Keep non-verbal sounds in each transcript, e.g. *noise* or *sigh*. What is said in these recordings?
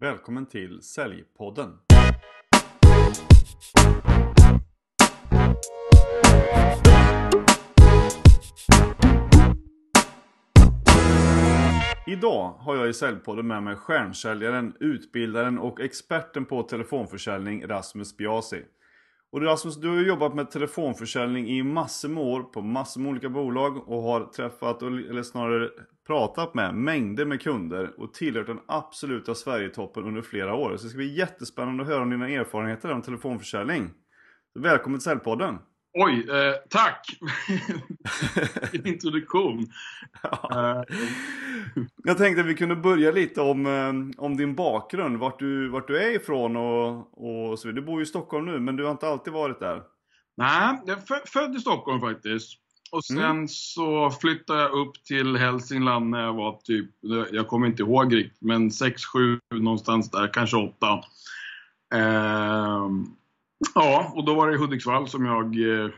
Välkommen till Säljpodden. Idag har jag i Säljpodden med mig stjärnsäljaren, utbildaren och experten på telefonförsäljning Rasmus Biasi. Och Rasmus, du har jobbat med telefonförsäljning i massor med år på massor med olika bolag och har träffat, eller snarare pratat med mängder med kunder och tillhört den absoluta Sverigetoppen under flera år. Så det ska bli jättespännande att höra om dina erfarenheter om telefonförsäljning. Välkommen till Säljpodden! Oj, eh, tack! *laughs* Vilken introduktion. Ja. Jag tänkte att vi kunde börja lite om, eh, om din bakgrund, vart du, vart du är ifrån och, och så vidare. Du bor ju i Stockholm nu, men du har inte alltid varit där. Nej, jag är född i Stockholm faktiskt. Och sen mm. så flyttade jag upp till Hälsingland när jag var typ, jag kommer inte ihåg riktigt, men 6-7 någonstans där, kanske 8. Eh, Ja, och då var det Hudiksvall som jag eh,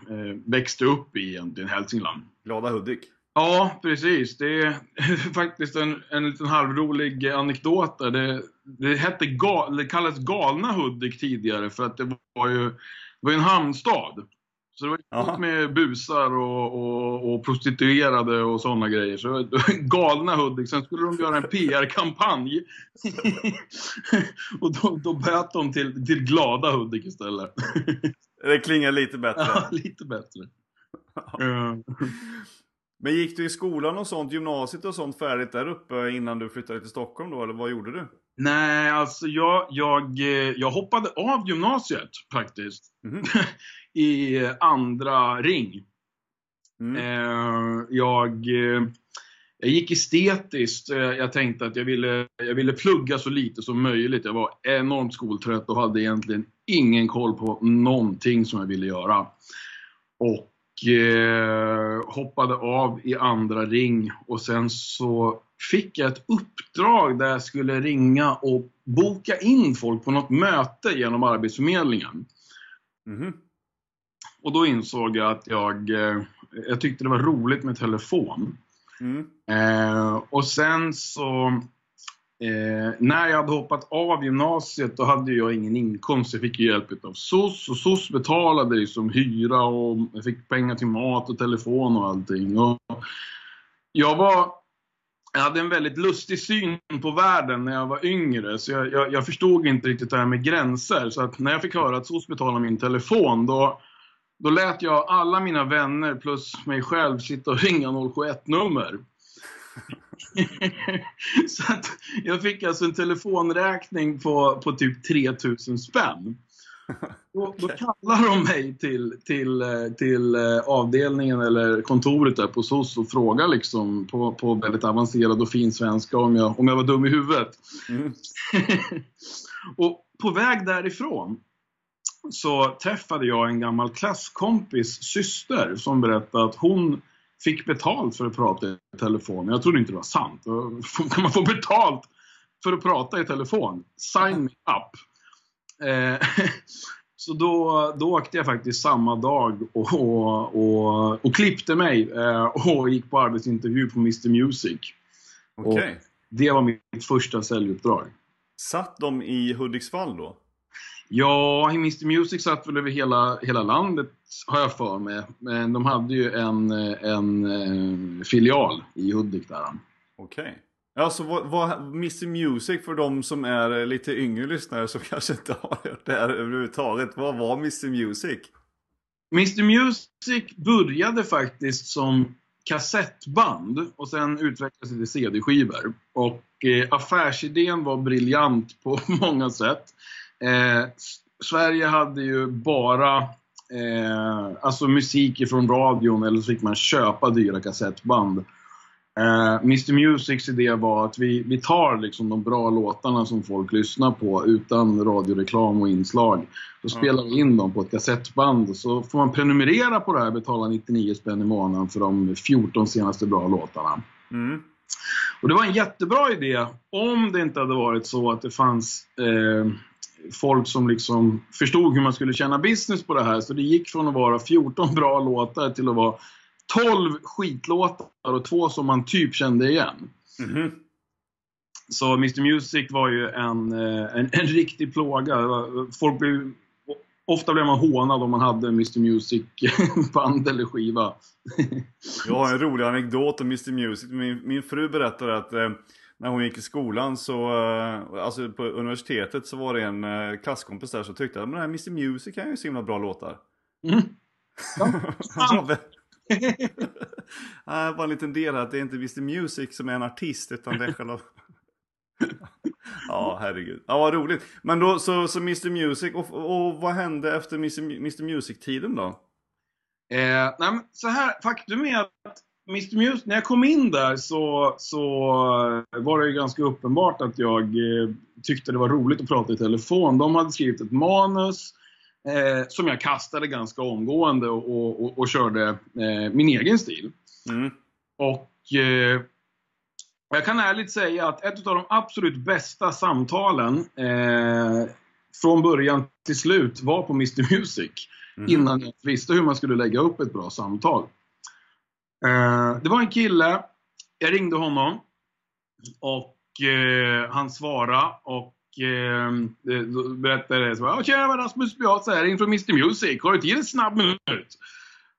växte upp i egentligen, Hälsingland. Glada Hudik. Ja, precis. Det är *laughs* faktiskt en, en liten halvrolig anekdot där. Det, det, hette gal, det kallades Galna Hudik tidigare för att det var ju, det var en hamnstad. Så det var fullt med busar och, och, och, prostituerade och sådana grejer. Så *laughs* galna Hudik. Sen skulle de göra en PR-kampanj. *laughs* och då, då böt de till, till glada Hudik istället. *laughs* det klingar lite bättre. Ja, lite bättre. Men gick du i skolan och sånt, gymnasiet och sånt färdigt där uppe innan du flyttade till Stockholm då, eller vad gjorde du? Nej, alltså jag, jag, jag hoppade av gymnasiet faktiskt. Mm. *laughs* I andra ring. Mm. Eh, jag, eh, jag gick estetiskt. Eh, jag tänkte att jag ville, jag ville plugga så lite som möjligt. Jag var enormt skoltrött och hade egentligen ingen koll på någonting som jag ville göra. Och eh, hoppade av i andra ring och sen så fick jag ett uppdrag där jag skulle ringa och boka in folk på något möte genom Arbetsförmedlingen. Mm. Och då insåg jag att jag, eh, jag tyckte det var roligt med telefon. Mm. Eh, och sen så Eh, när jag hade hoppat av gymnasiet då hade jag ingen inkomst. Jag fick hjälp av SOS och SOS betalade liksom hyra och jag fick pengar till mat och telefon och allting. Och jag var jag hade en väldigt lustig syn på världen när jag var yngre. Så jag, jag, jag förstod inte riktigt det här med gränser. Så att när jag fick höra att SOS betalade min telefon då, då lät jag alla mina vänner plus mig själv sitta och ringa 071-nummer. *laughs* så att jag fick alltså en telefonräkning på, på typ 3000 spänn. *laughs* Då, då kallar de mig till, till, till eh, avdelningen eller kontoret där på SOS och frågar liksom på, på väldigt avancerad och fin svenska om jag, om jag var dum i huvudet. Mm. *laughs* och på väg därifrån så träffade jag en gammal klasskompis syster som berättade att hon fick betalt för att prata i telefon. Jag trodde inte det var sant. Kan *laughs* man få betalt för att prata i telefon? Sign me up! Eh, *laughs* så då, då åkte jag faktiskt samma dag och, och, och, och klippte mig eh, och gick på arbetsintervju på Mr Music. Okay. det var mitt första säljuppdrag. Satt de i Hudiksvall då? Ja, Mr Music satt väl över hela, hela landet har jag för mig. Men de hade ju en, en, en filial i Hudik där. Okej. Okay. Alltså vad, vad, Mr Music för de som är lite yngre lyssnare som *laughs* kanske inte har hört det här överhuvudtaget. Vad var Mr Music? Mr Music började faktiskt som kassettband och sen utvecklades det till CD-skivor. Och eh, affärsidén var briljant på *laughs* många sätt. Eh, Sverige hade ju bara eh, alltså musik ifrån radion eller så fick man köpa dyra kassettband. Eh, Mr Musics idé var att vi, vi tar liksom de bra låtarna som folk lyssnar på utan radioreklam och inslag. Så spelar vi in dem på ett kassettband och så får man prenumerera på det här, betala 99 spänn i månaden för de 14 senaste bra låtarna. Mm. Och det var en jättebra idé om det inte hade varit så att det fanns eh, folk som liksom förstod hur man skulle tjäna business på det här. Så det gick från att vara 14 bra låtar till att vara 12 skitlåtar och två som man typ kände igen. Mm -hmm. så Mr Music var ju en, eh, en, en riktig plåga. Folk blev, ofta blev man hånad om man hade Mr Music *laughs* band eller skiva. Jag har en rolig anekdot om Mr Music. Min, min fru berättade att eh, när hon gick i skolan så, eh, alltså på universitetet så var det en eh, klasskompis där som tyckte att den här Mr Music kan ju så himla bra låtar. Mm. Ja. *laughs* *laughs* bara en liten del här, att det är inte Mr Music som är en artist utan det är själva... *laughs* ja, herregud. Ja, vad roligt. Men då, så, så Mr Music, och, och vad hände efter Mr, Mr Music-tiden då? Eh, nej, så här, faktum är att Mr Music, när jag kom in där så, så var det ju ganska uppenbart att jag eh, tyckte det var roligt att prata i telefon. De hade skrivit ett manus eh, som jag kastade ganska omgående och, och, och, och körde eh, min egen stil. Mm. Och eh, jag kan ärligt säga att ett av de absolut bästa samtalen eh, från början till slut var på Mr Music. Mm. Innan jag visste hur man skulle lägga upp ett bra samtal. Eh, det var en kille, jag ringde honom och eh, han svarade och eh, då berättade så Tjena Rasmus Beata, här, in från Mr Music. Har du tid en snabb minut?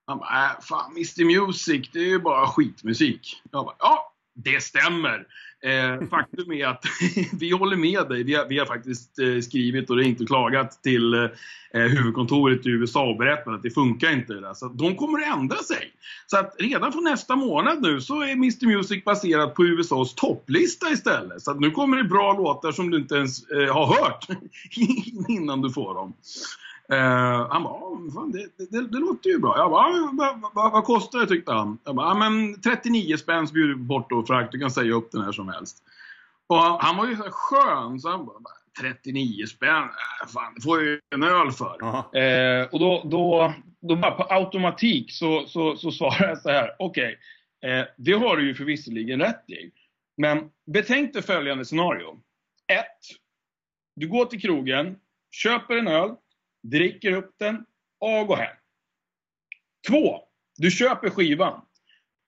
Han bara, äh, fan Mr Music, det är ju bara skitmusik. Jag bara, ja, det stämmer. Eh, faktum är att *laughs* vi håller med dig. Vi har, vi har faktiskt eh, skrivit och ringt och klagat till eh, huvudkontoret i USA och berättat att det funkar inte. Det där. Så de kommer att ändra sig. Så att redan från nästa månad nu så är Mr Music baserat på USAs topplista istället. Så att nu kommer det bra låtar som du inte ens eh, har hört *laughs* innan du får dem. Uh, han bara, fan, det, det, det, låter ju bra. Jag bara, vad, vad, vad kostar det tyckte han? Jag bara, men 39 spänn bjuder på porto och frakt. Du kan säga upp den här som helst. Och han, han var ju så skön så han bara, 39 spänn, äh, fan det får jag ju en öl för. Uh, och då, då, då bara på automatik så, så, så *laughs* svarar jag så här, okej, okay, uh, det har du ju förvisserligen rätt i. Men betänk dig följande scenario. 1. Du går till krogen, köper en öl, dricker upp den och går hem. Två, du köper skivan.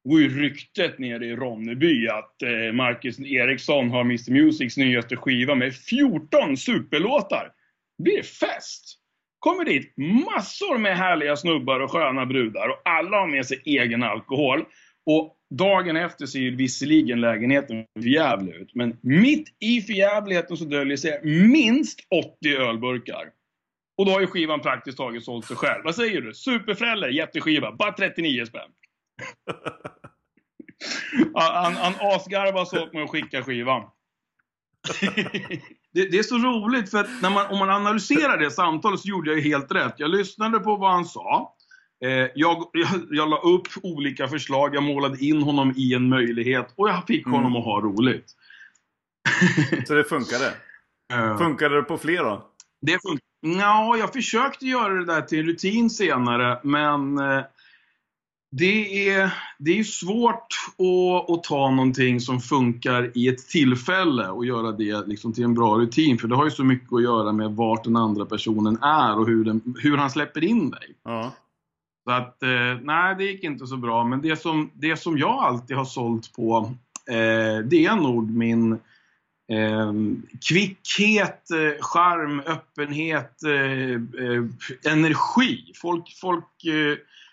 Det går ju ryktet nere i Ronneby att eh, Marcus Eriksson har Mr Musics nyaste skiva med 14 superlåtar. Det blir fest! Kommer dit massor med härliga snubbar och sköna brudar och alla har med sig egen alkohol. Och dagen efter ser ju visserligen lägenheten förjävlig ut, men mitt i förjävligheten så döljer sig minst 80 ölburkar. Och då har ju skivan praktiskt taget sålt sig själv. Vad säger du? Superfräller, jätteskiva, bara 39 spänn. *laughs* han han asgarvas åt mig att skicka skivan. *laughs* det, det, är så roligt för att när man, om man analyserar det samtalet så gjorde jag ju helt rätt. Jag lyssnade på vad han sa. Eh, jag, jag, jag la upp olika förslag, jag målade in honom i en möjlighet och jag fick honom mm. att ha roligt. så det funkade? Uh, *laughs* funkade det på fler då? Det funkade. Ja, jag försökte göra det där till en rutin senare, men eh, det är, det är svårt att, att ta någonting som funkar i ett tillfälle och göra det liksom till en bra rutin. För det har ju så mycket att göra med vart den andra personen är och hur, den, hur han släpper in dig. Ja. Så att, eh, nej det gick inte så bra. Men det som, det som jag alltid har sålt på, eh, det är nog min eh, kvickhet, eh, charm, öppenhet, eh, eh, energi. Folk, folk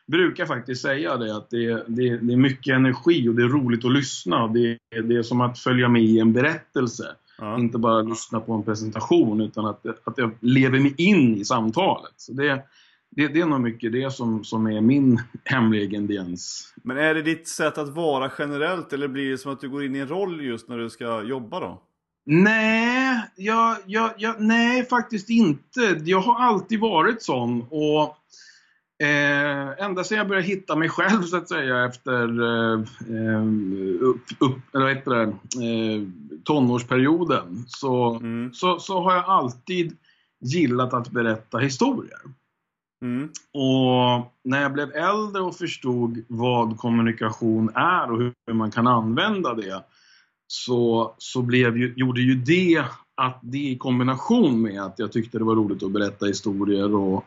brukar faktiskt säga det att det, det, det, är mycket energi och det är roligt att lyssna. Det, det är som att följa med i en berättelse. Ja. Inte bara lyssna på en presentation utan att, att jag lever mig in i samtalet. Så det, det, det är nog mycket det som, som är min hemliga ingrediens. Men är det ditt sätt att vara generellt eller blir det som att du går in i en roll just när du ska jobba då? Nej, jag, jag, jag, nej faktiskt inte. Jag har alltid varit sån. Och eh, Ända sedan jag började hitta mig själv så att säga efter eh, eh upp, upp, eller heter det, eh, tonårsperioden så, mm. så, så har jag alltid gillat att berätta historier. Mm. Och när jag blev äldre och förstod vad kommunikation är och hur man kan använda det så, så blev ju, gjorde ju det att det i kombination med att jag tyckte det var roligt att berätta historier och,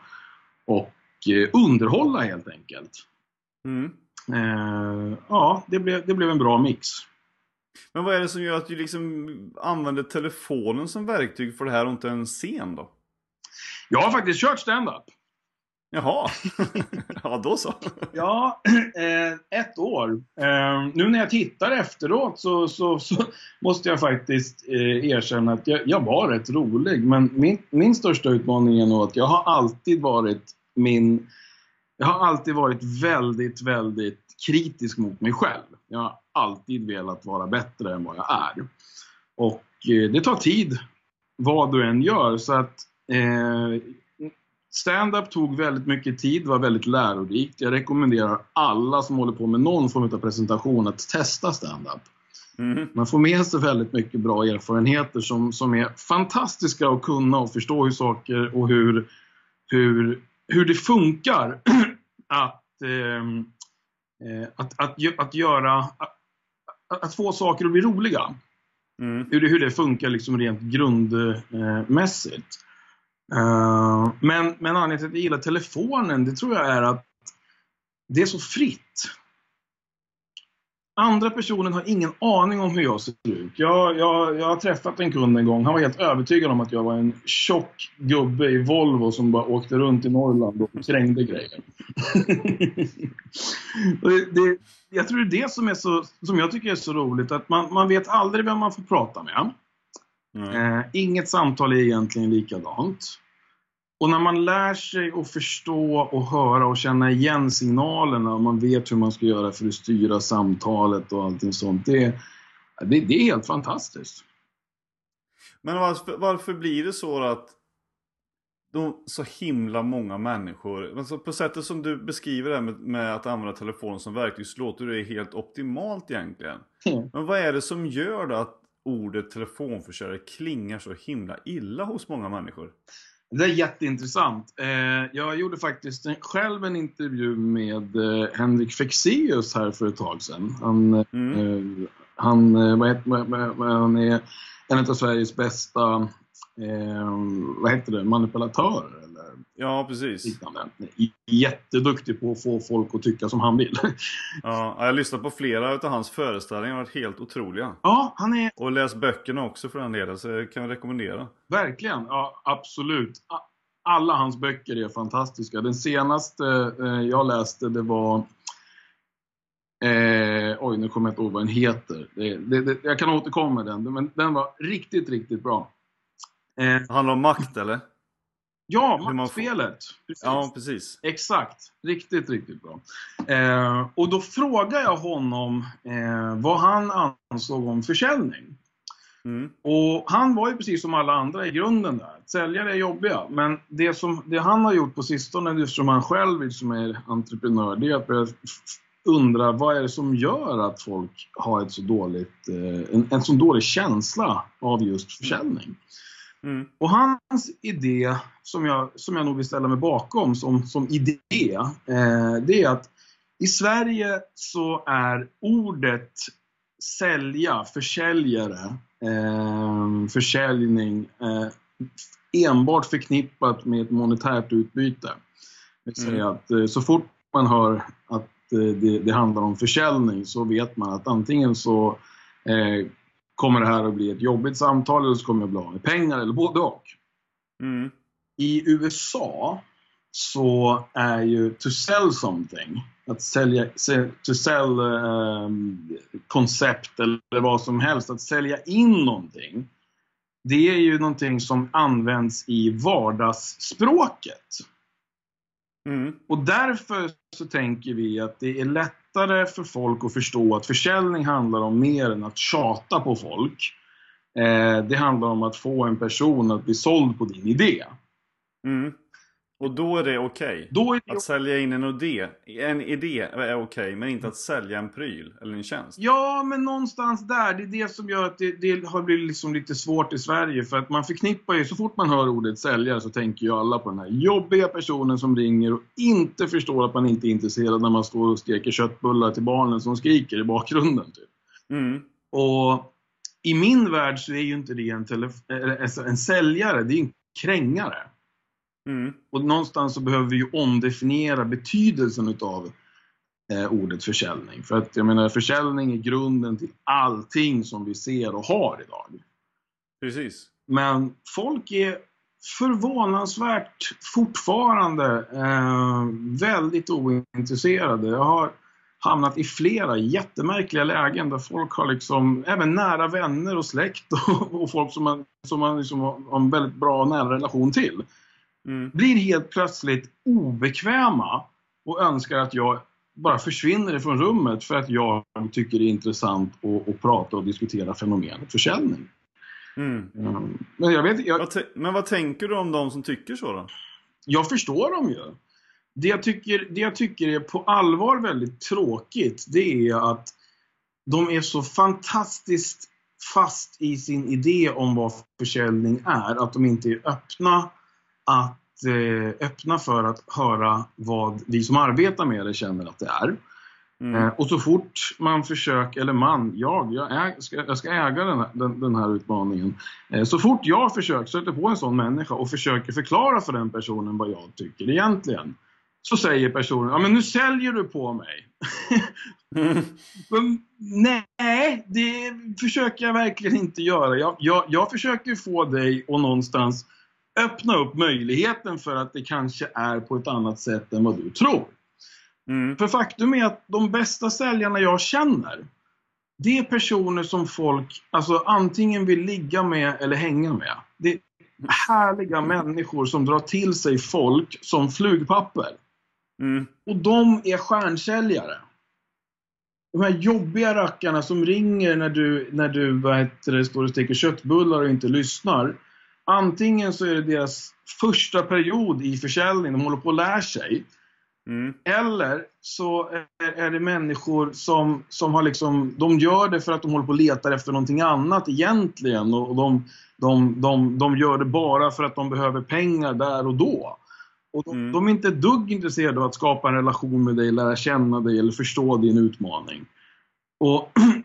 och eh, underhålla helt enkelt. Mm. Eh, ja, det blev, det blev en bra mix. Men vad är det som gör att du liksom använder telefonen som verktyg för det här och inte en scen då? Jag har faktiskt kört stand-up. Jaha, *laughs* ja då så. ja, eh, ett år. Eh, nu när jag tittar efteråt så, så, så måste jag faktiskt eh, erkänna att jag, jag, var rätt rolig. Men min, min största utmaning är nog att jag har alltid varit min... Jag har alltid varit väldigt, väldigt kritisk mot mig själv. Jag har alltid velat vara bättre än vad jag är. Och eh, det tar tid vad du än gör. Så att eh, Stand-up tog väldigt mycket tid, var väldigt lärorikt. Jag rekommenderar alla som håller på med någon form av presentation att testa stand-up. Mm. Man får med sig väldigt mycket bra erfarenheter som, som är fantastiska att kunna och förstå hur saker och hur, hur, hur det funkar *clears throat* att, ehm, eh, att, att, att, göra, att, att, få saker att bli roliga. Mm. Hur, det, hur det funkar liksom rent grundmässigt. Uh, men, men anledningen till att jag gillar telefonen, det tror jag är att det är så fritt. Andra personen har ingen aning om hur jag ser ut. Jag, jag, jag har träffat en kund en gång. Han var helt övertygad om att jag var en tjock gubbe i Volvo som bara åkte runt i Norrland och krängde grejer. *laughs* det, det, jag tror det är det som, är så, som jag tycker är så roligt. Att man, man vet aldrig vem man får prata med. Mm. Eh, inget samtal är egentligen likadant. Och när man lär sig att förstå och höra och känna igen signalerna och man vet hur man ska göra för att styra samtalet och allting sånt. Det, det, det är helt fantastiskt. Men varför, varför blir det så att de, så himla många människor, alltså på sättet som du beskriver det med, med att använda telefonen som verktyg så låter det helt optimalt egentligen. Mm. Men vad är det som gör då att ordet telefonförsäljare klingar så himla illa hos många människor? Det är jätteintressant. Eh, jag gjorde faktiskt själv en intervju med eh, Henrik Fexeus här för ett tag sedan. Han, mm. Eh, han, vad heter, han är en av Sveriges bästa vad heter det, manipulatörer. Ja, precis. Liknande. Jätteduktig på att få folk att tycka som han vill. *laughs* Ja, jag har lyssnat på flera av hans föreställningar, har varit helt otroliga. Ja, han är... Och läst böckerna också för den delen, så jag kan rekommendera. Verkligen, ja absolut. Alla hans böcker är fantastiska. Den senaste eh, jag läste, det var Eh, oj, nu kommer jag inte ihåg vad den heter. Det, det, det, jag kan återkomma med den, men den var riktigt, riktigt bra. Eh, handlar om makt eller? Ja, maktspelet. Precis. Ja, precis. Exakt. Riktigt, riktigt bra. Eh, och då frågade jag honom eh, vad han ansåg om försäljning. Mm. Och han var ju precis som alla andra i grunden där. Säljare är jobbiga. Men det, som, det han har gjort på sistone, eftersom han själv liksom är entreprenör, det är att börja undra vad är det som gör att folk har ett så dåligt, eh, en, en så dålig känsla av just försäljning. Mm. Och hans idé, som jag, som jag nog vill ställa mig bakom som, som idé, eh, det är att i Sverige så är ordet sälja, försäljare, eh, försäljning eh, enbart förknippat med ett monetärt utbyte. Det vill säga mm. att eh, så fort man hör att eh, det, det, handlar om försäljning så vet man att antingen så eh, kommer det här att bli ett jobbigt samtal eller så kommer jag bli av med pengar eller både och. Mm. I USA så är ju to sell something, att sälja, to sell um, koncept eller vad som helst, att sälja in någonting. Det är ju någonting som används i vardagsspråket. Mm. Och därför så tänker vi att det är lätt lättare för folk att förstå att försäljning handlar om mer än att tjata på folk. Eh, det handlar om att få en person att bli såld på din idé. Mm. Och då är det okej? Okay. Att sälja in en idé, en idé är okej, okay, men inte att sälja en pryl eller en tjänst? Ja, men någonstans där. Det är det som gör att det, det har blivit liksom lite svårt i Sverige. För att man förknippar ju, så fort man hör ordet säljare så tänker ju alla på den här jobbiga personen som ringer och inte förstår att man inte är intresserad när man står och steker köttbullar till barnen som skriker i bakgrunden. Typ. Mm. Och i min värld så är ju inte det en, en säljare, det är en krängare. Mm. Och någonstans så behöver vi ju omdefiniera betydelsen utav eh, ordet försäljning. För att jag menar försäljning är grunden till allting som vi ser och har idag. Precis. Men folk är förvånansvärt fortfarande eh, väldigt ointresserade. Jag har hamnat i flera jättemärkliga lägen där folk har liksom, även nära vänner och släkt *laughs* och, och folk som man, som man liksom har en väldigt bra nära relation till. Mm. Blir helt plötsligt obekväma och önskar att jag bara försvinner ifrån rummet för att jag tycker det är intressant att, att prata och diskutera fenomenet försäljning. Mm. Men, jag vet, jag, men vad tänker du om de som tycker så då? Jag förstår dem ju. Det jag, tycker, det jag tycker är på allvar väldigt tråkigt, det är att de är så fantastiskt fast i sin idé om vad försäljning är, att de inte är öppna att eh, öppna för att höra vad vi som arbetar med det känner att det är. Mm. Eh, och så fort man försöker, eller man, jag, jag, äg, ska, jag ska äga den här, den, den här utmaningen. Eh, så fort jag försöker, stöter på en sån människa och försöker förklara för den personen vad jag tycker egentligen. Så säger personen, ja men nu säljer du på mig. mm. *laughs* men, nej, det försöker jag verkligen inte göra. Jag, jag, jag försöker få dig att någonstans öppna upp möjligheten för att det kanske är på ett annat sätt än vad du tror. Mm. För faktum är att de bästa säljarna jag känner, det är personer som folk alltså antingen vill ligga med eller hänga med. Det är härliga människor som drar till sig folk som flugpapper. Mm. Och de är stjärnsäljare. De här jobbiga rackarna som ringer när du, när du vad heter det, står och steker köttbullar och inte lyssnar. Antingen så är det deras första period i försäljning, de håller på att lära sig. Mm. Eller så är, det människor som, som har liksom, de gör det för att de håller på och letar efter någonting annat egentligen. Och de, de, de, de gör det bara för att de behöver pengar där och då. Och de, mm. de är inte ett dugg intresserade av att skapa en relation med dig, lära känna dig eller förstå din utmaning. Och, *clears throat*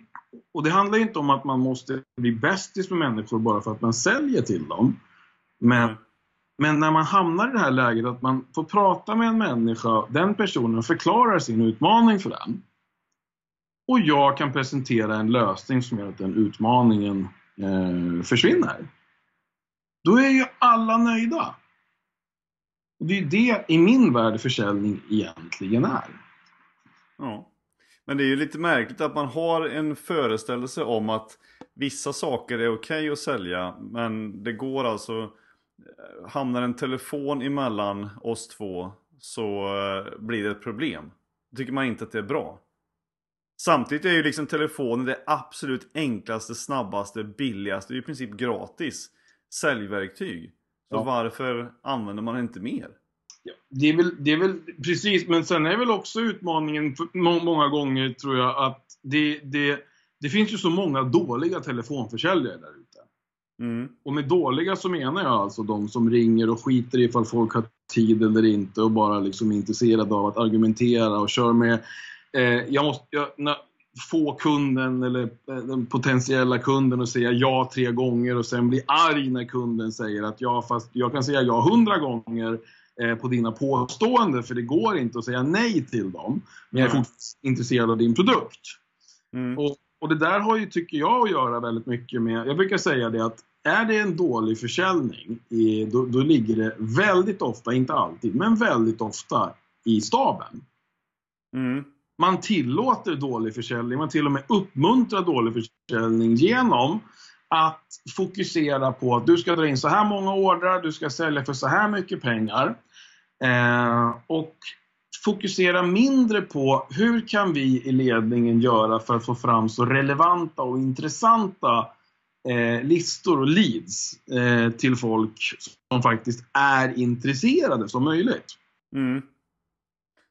och det handlar inte om att man måste bli bästis med människor bara för att man säljer till dem. Men. Men när man hamnar i det här läget att man får prata med en människa, den personen förklarar sin utmaning för den. Och jag kan presentera en lösning som gör att den utmaningen eh, försvinner. Då är ju alla nöjda. Och det är det i min värld försäljning egentligen är. Ja. Men det är ju lite märkligt att man har en föreställelse om att vissa saker är okej okay att sälja men det går alltså Eh, hamnar en telefon emellan oss två så eh, blir det ett problem. Tycker man inte att det är bra. Samtidigt är ju liksom telefonen det absolut enklaste, snabbaste, billigaste, i princip gratis säljverktyg. Så ja. varför använder man inte mer? Ja, det, är väl, det är väl precis, men sen är väl också utmaningen många gånger tror jag att det, det, det finns ju så många dåliga telefonförsäljare där ute. Mm. Och med dåliga så menar jag alltså de som ringer och skiter i ifall folk har tid eller inte och bara liksom är intresserade av att argumentera och kör med eh, jag måste, jag, när, få kunden eller eh, den potentiella kunden att säga ja tre gånger och sen bli arg när kunden säger att ja, fast jag kan säga ja hundra gånger på dina påståenden för det går inte att säga nej till dem. Men jag är fortfarande intresserad av din produkt. Mm. Och, och det där har ju, tycker jag, att göra väldigt mycket med, jag brukar säga det att är det en dålig försäljning, då, då ligger det väldigt ofta, inte alltid, men väldigt ofta i staben. Mm. Man tillåter dålig försäljning, man till och med uppmuntrar dålig försäljning genom att fokusera på att du ska dra in så här många ordrar, du ska sälja för så här mycket pengar. Eh, och fokusera mindre på hur kan vi i ledningen göra för att få fram så relevanta och intressanta eh, listor och leads eh, till folk som faktiskt är intresserade som möjligt. Mm.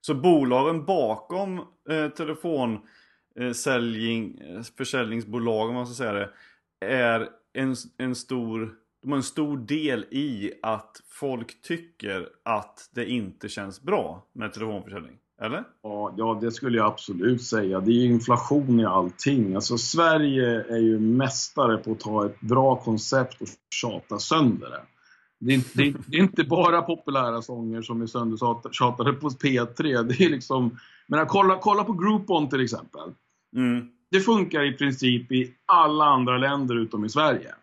Så bolagen bakom eh, telefonsälj, eh, eh om man ska säga det, är en, en stor de har en stor del i att folk tycker att det inte känns bra med telefonförsäljning. Eller? Ja, ja, det skulle jag absolut säga. Det är inflation i allting. Alltså, Sverige är ju mästare på att ta ett bra koncept och tjata sönder det. Det är, det, är, det är, inte bara populära sånger som är söndertjatade på P3. Det är liksom, men kolla, kolla på Groupon till exempel. Mm. Det funkar i princip i alla andra länder utom i Sverige.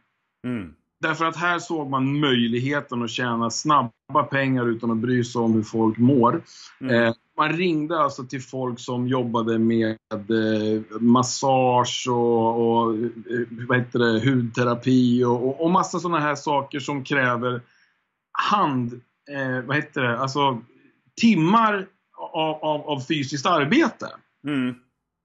Mm. Därför att här såg man möjligheten att tjäna snabba pengar utan att bry sig om hur folk mår. Mm. Eh, man ringde alltså till folk som jobbade med eh, massage och, och eh, vad heter det, hudterapi och, och, och massa sådana här saker som kräver hand, eh, vad heter det, alltså timmar av, av, av fysiskt arbete. Mm.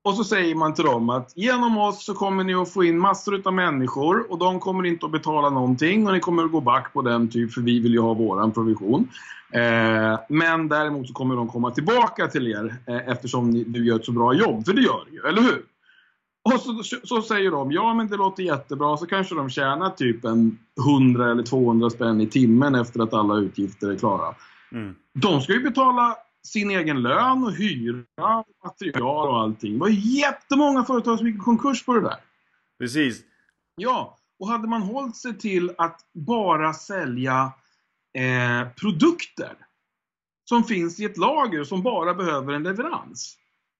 Och så säger man till dem att genom oss så kommer ni att få in massor av människor och de kommer inte att betala någonting och ni kommer att gå back på den typ för vi vill ju ha våran provision. Eh, men däremot så kommer de komma tillbaka till er eh, eftersom ni, du gör ett så bra jobb, för det gör du ju, eller hur? Och så, så säger de, ja men det låter jättebra, så kanske de tjänar typ en 100 eller 200 spänn i timmen efter att alla utgifter är klara. Mm. De ska ju betala sin egen lön och hyra, material och allting. Det var jättemånga företag som gick i konkurs på det där. Precis. Ja, och hade man hållit sig till att bara sälja eh, produkter som finns i ett lager som bara behöver en leverans.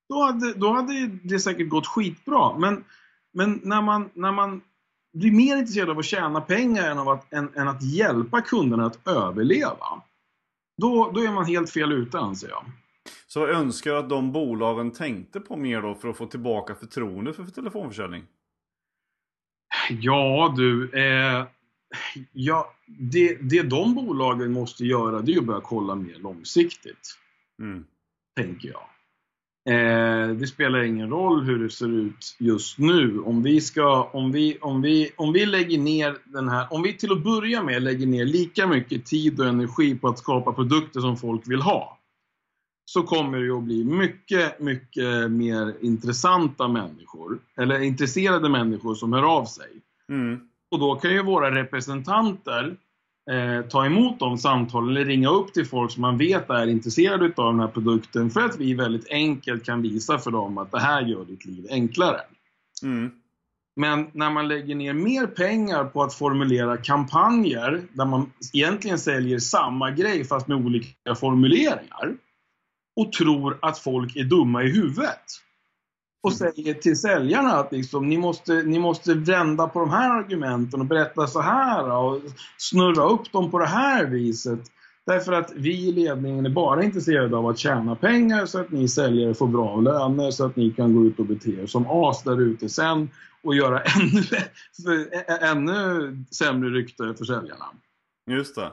Då hade, då hade det säkert gått skitbra. Men, men när, man, när man blir mer intresserad av att tjäna pengar än, av att, än, än att hjälpa kunderna att överleva då, då är man helt fel ute anser jag. Så jag önskar att de bolagen tänkte på mer då för att få tillbaka förtroende för, för telefonförsäljning? Ja du, eh, ja, det, det de bolagen måste göra det är att börja kolla mer långsiktigt. Mm. Tänker jag. Eh, det spelar ingen roll hur det ser ut just nu. Om vi, ska, om, vi, om, vi, om vi lägger ner den här, om vi till att börja med lägger ner lika mycket tid och energi på att skapa produkter som folk vill ha. Så kommer det att bli mycket, mycket mer intressanta människor, eller intresserade människor som hör av sig. Mm. Och då kan ju våra representanter eh, ta emot de samtalen eller ringa upp till folk som man vet är intresserade av den här produkten för att vi väldigt enkelt kan visa för dem att det här gör ditt liv enklare. Mm. Men när man lägger ner mer pengar på att formulera kampanjer där man egentligen säljer samma grej fast med olika formuleringar och tror att folk är dumma i huvudet och säger till säljarna att liksom, ni, måste, ni måste vända på de här argumenten och berätta så här och snurra upp dem på det här viset. Därför att vi i ledningen är bara intresserade av att tjäna pengar så att ni säljare får bra löner så att ni kan gå ut och bete er som as där ute sen och göra *laughs* ännu, ännu sämre rykte för säljarna. Just det.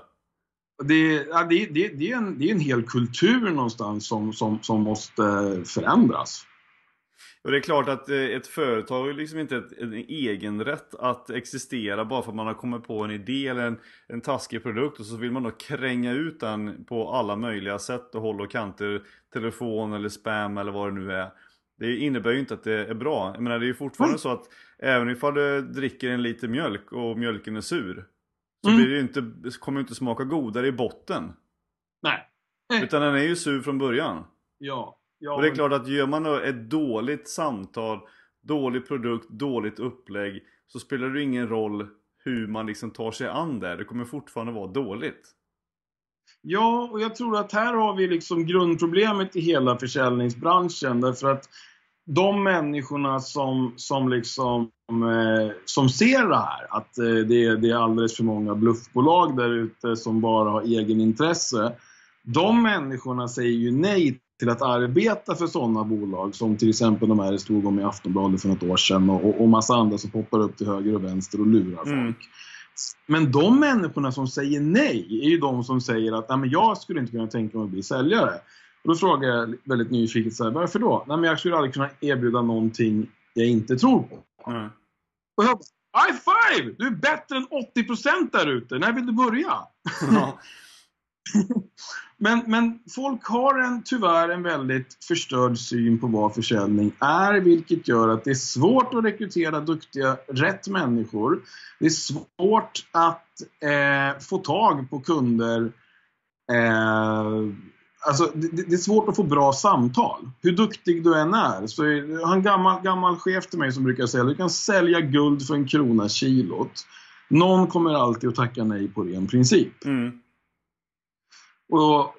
Det, ja, det, det, det, är en, det är en hel kultur någonstans som, som, som måste förändras. Och det är klart att eh, ett företag har liksom inte ett, en egen rätt att existera bara för att man har kommit på en idé eller en, en taskig produkt och så vill man då kränga ut den på alla möjliga sätt och håll och kanter, telefon eller spam eller vad det nu är. Det innebär ju inte att det är bra. Jag menar det är ju fortfarande mm. så att även ifall du dricker en liter mjölk och mjölken är sur så mm. blir det inte, kommer det inte smaka godare i botten. Nej. Utan den är ju sur från början. Ja. Ja, och det är klart att gör man ett dåligt samtal, dålig produkt, dåligt upplägg så spelar det ingen roll hur man liksom tar sig an det. Det kommer fortfarande vara dåligt. Ja, och jag tror att här har vi liksom grundproblemet i hela försäljningsbranschen därför att de människorna som, som liksom eh, som ser det här, att eh, det, det är alldeles för många bluffbolag där ute som bara har egenintresse. De människorna säger ju nej till att arbeta för sådana bolag som till exempel de här det stod om i Aftonbladet för något år sedan och, och massa andra som poppar upp till höger och vänster och lurar folk. Mm. Men de människorna som säger nej är ju de som säger att Nej, men jag skulle inte kunna tänka mig att bli säljare. Och då frågar jag väldigt nyfiket så här, varför då? Nej, men jag skulle aldrig kunna erbjuda någonting jag inte tror på. Mm. Och jag bara, high five! Du är bättre än 80% där ute. När vill du börja? Ja. *laughs* Men, men folk har en, tyvärr en väldigt förstörd syn på vad försäljning är, vilket gör att det är svårt att rekrytera duktiga, rätt människor. Det är svårt att eh, få tag på kunder. Eh, alltså, det, det, är svårt att få bra samtal. Hur duktig du än är. Så jag har en gammal, gammal chef till mig som brukar säga att du kan sälja guld för en krona kilot. någon kommer alltid att tacka nej på ren princip. Mm. Och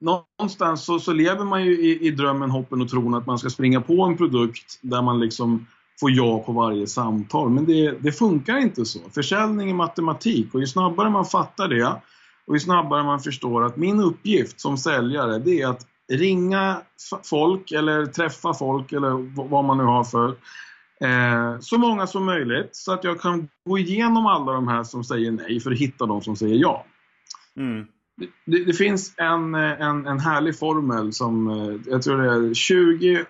någonstans så, så lever man ju i, i, drömmen, hoppen och tron att man ska springa på en produkt där man liksom får ja på varje samtal. Men det, det funkar inte så. Försäljning är matematik och ju snabbare man fattar det och ju snabbare man förstår att min uppgift som säljare det är att ringa folk eller träffa folk eller vad man nu har för eh, så många som möjligt så att jag kan gå igenom alla de här som säger nej för att hitta de som säger ja. Mm. Det, det, finns en, en, en härlig formel som, eh, jag tror det är 20,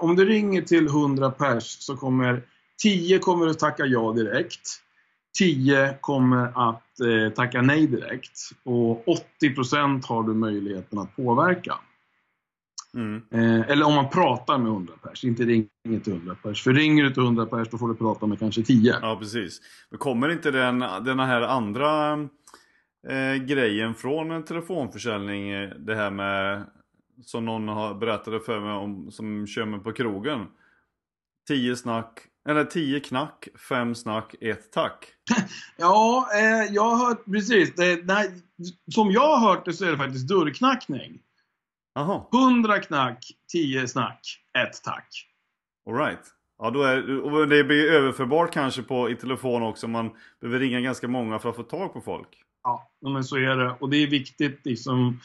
om du ringer till 100 pers så kommer 10 kommer att tacka ja direkt. 10 kommer att eh, tacka nej direkt. Och 80% har du möjligheten att påverka. Mm. Eh, eller om man pratar med 100 pers, inte ringer till 100 pers. För ringer du till 100 pers då får du prata med kanske 10. Ja, precis. Men kommer inte den, den här andra eh, grejen från en telefonförsäljning, eh, det här med som någon har berättade för mig om som kör mig på krogen. 10 snack, eller 10 knack, 5 snack, 1 tack. *laughs* ja, eh, jag har hört precis. Det, nej, som jag har hört det så är det faktiskt dörrknackning. Aha. 100 knack, 10 snack, 1 tack. Alright. Ja, då är, och det blir överförbart kanske på, i telefon också. Man behöver ringa ganska många för att få tag på folk. Ja, men så är det. Och det är viktigt liksom,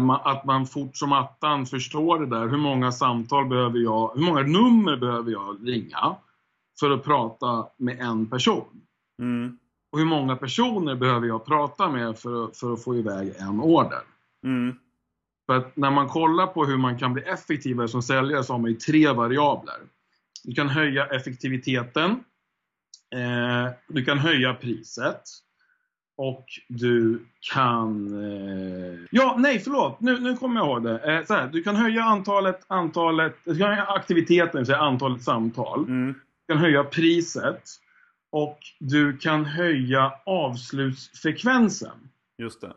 man, att man fort som attan förstår det där. Hur många samtal behöver jag, hur många nummer behöver jag ringa för att prata med en person? Mm. Och hur många personer behöver jag prata med för för att få iväg en order? Mm. För att när man kollar på hur man kan bli effektivare som säljare så har man ju tre variabler. Du kan höja effektiviteten. Eh, du kan höja priset. Och du kan... Eh, ja, nej förlåt. Nu, nu kommer jag ihåg det. Eh, så här, du kan höja antalet, antalet du kan höja aktiviteten, vill säga antalet samtal. Mm. Du kan höja priset. Och du kan höja avslutsfrekvensen. Just det.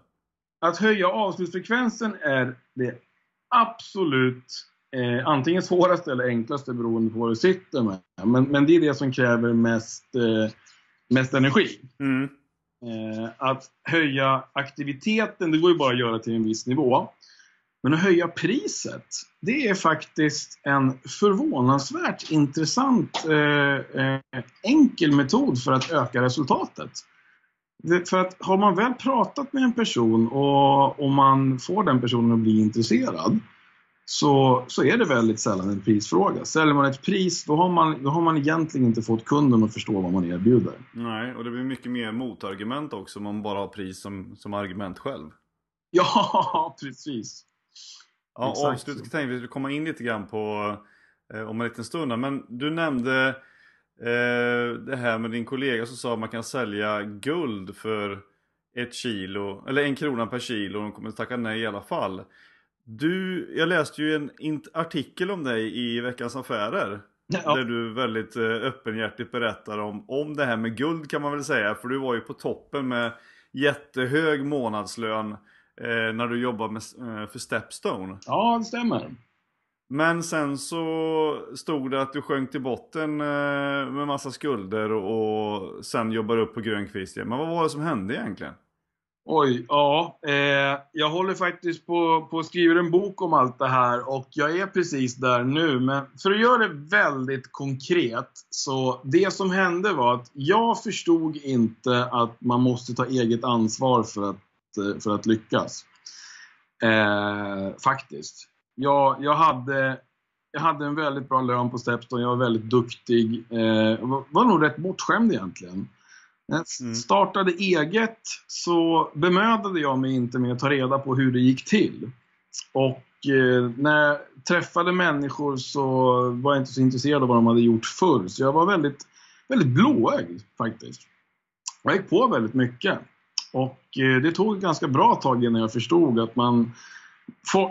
Att höja avslutsfrekvensen är det absolut eh, antingen svåraste eller enklaste beroende på vad du sitter med. Men, men det är det som kräver mest, eh, mest energi. Mm. Eh, att höja aktiviteten, det går ju bara att göra till en viss nivå. Men att höja priset, det är faktiskt en förvånansvärt intressant eh, eh, enkel metod för att öka resultatet. Det, för att har man väl pratat med en person och, och man får den personen att bli intresserad så, så är det väldigt sällan en prisfråga. Säljer man ett pris, då har, man, då har man egentligen inte fått kunden att förstå vad man erbjuder. Nej, och det blir mycket mer motargument också om man bara har pris som, som argument själv. Ja, *laughs* precis. Ja, Exakt avslutet tänkte vi skulle komma in lite grann på eh, om en liten stund. Men du nämnde eh, det här med din kollega som sa att man kan sälja guld för ett kilo, eller en krona per kilo och de kommer att tacka nej i alla fall. Du, jag läste ju en artikel om dig i Veckans Affärer. Ja. Där du väldigt eh, öppenhjärtigt berättar om, om det här med guld kan man väl säga. För du var ju på toppen med jättehög månadslön eh, när du jobbade med, eh, för Stepstone. Ja, det stämmer. Men sen så stod det att du sjönk till botten eh, med massa skulder och sen jobbar upp på Grönkvist igen. Men vad var det som hände egentligen? Oj, ja. Eh, jag håller faktiskt på, på att skriva en bok om allt det här och jag är precis där nu. Men för att göra det väldigt konkret, så det som hände var att jag förstod inte att man måste ta eget ansvar för att, eh, för att lyckas. Eh, faktiskt. Jag, jag, hade, jag hade en väldigt bra lön på Stepstone, jag var väldigt duktig. Eh, var, var nog rätt bortskämd egentligen. När jag mm. startade eget så bemödade jag mig inte med att ta reda på hur det gick till. Och eh, när jag träffade människor så var jag inte så intresserad av vad de hade gjort förr. Så jag var väldigt, väldigt blåögd faktiskt. Jag gick på väldigt mycket. Och eh, det tog ett ganska bra tag innan jag förstod att man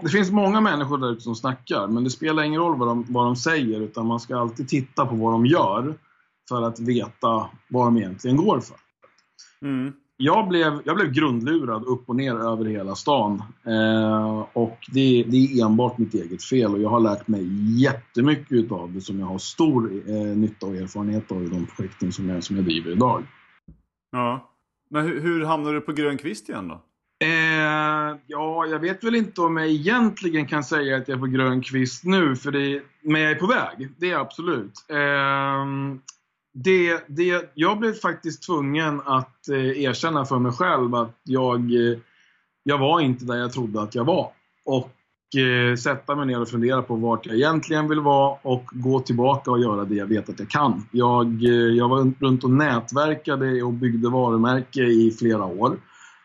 det finns många människor där ute som snackar, men det spelar ingen roll vad de, vad de säger, utan man ska alltid titta på vad de gör för att veta vad de egentligen går för. Mm. Jag, blev, jag blev grundlurad upp och ner över hela stan. Eh, och det, det, är enbart mitt eget fel och jag har lärt mig jättemycket av det som jag har stor eh, nytta och erfarenhet av i de projekten som jag, som jag driver idag. Ja. Men hur, hur hamnade du på grön kvist igen då? Eh, ja, jag vet väl inte om jag egentligen kan säga att jag är på grön kvist nu, för det, men jag är på väg. Det är jag absolut. Eh, det, det, jag blev faktiskt tvungen att eh, erkänna för mig själv att jag, eh, jag var inte där jag trodde att jag var. Och eh, sätta mig ner och fundera på vart jag egentligen vill vara och gå tillbaka och göra det jag vet att jag kan. Jag, eh, jag var runt och nätverkade och byggde varumärke i flera år.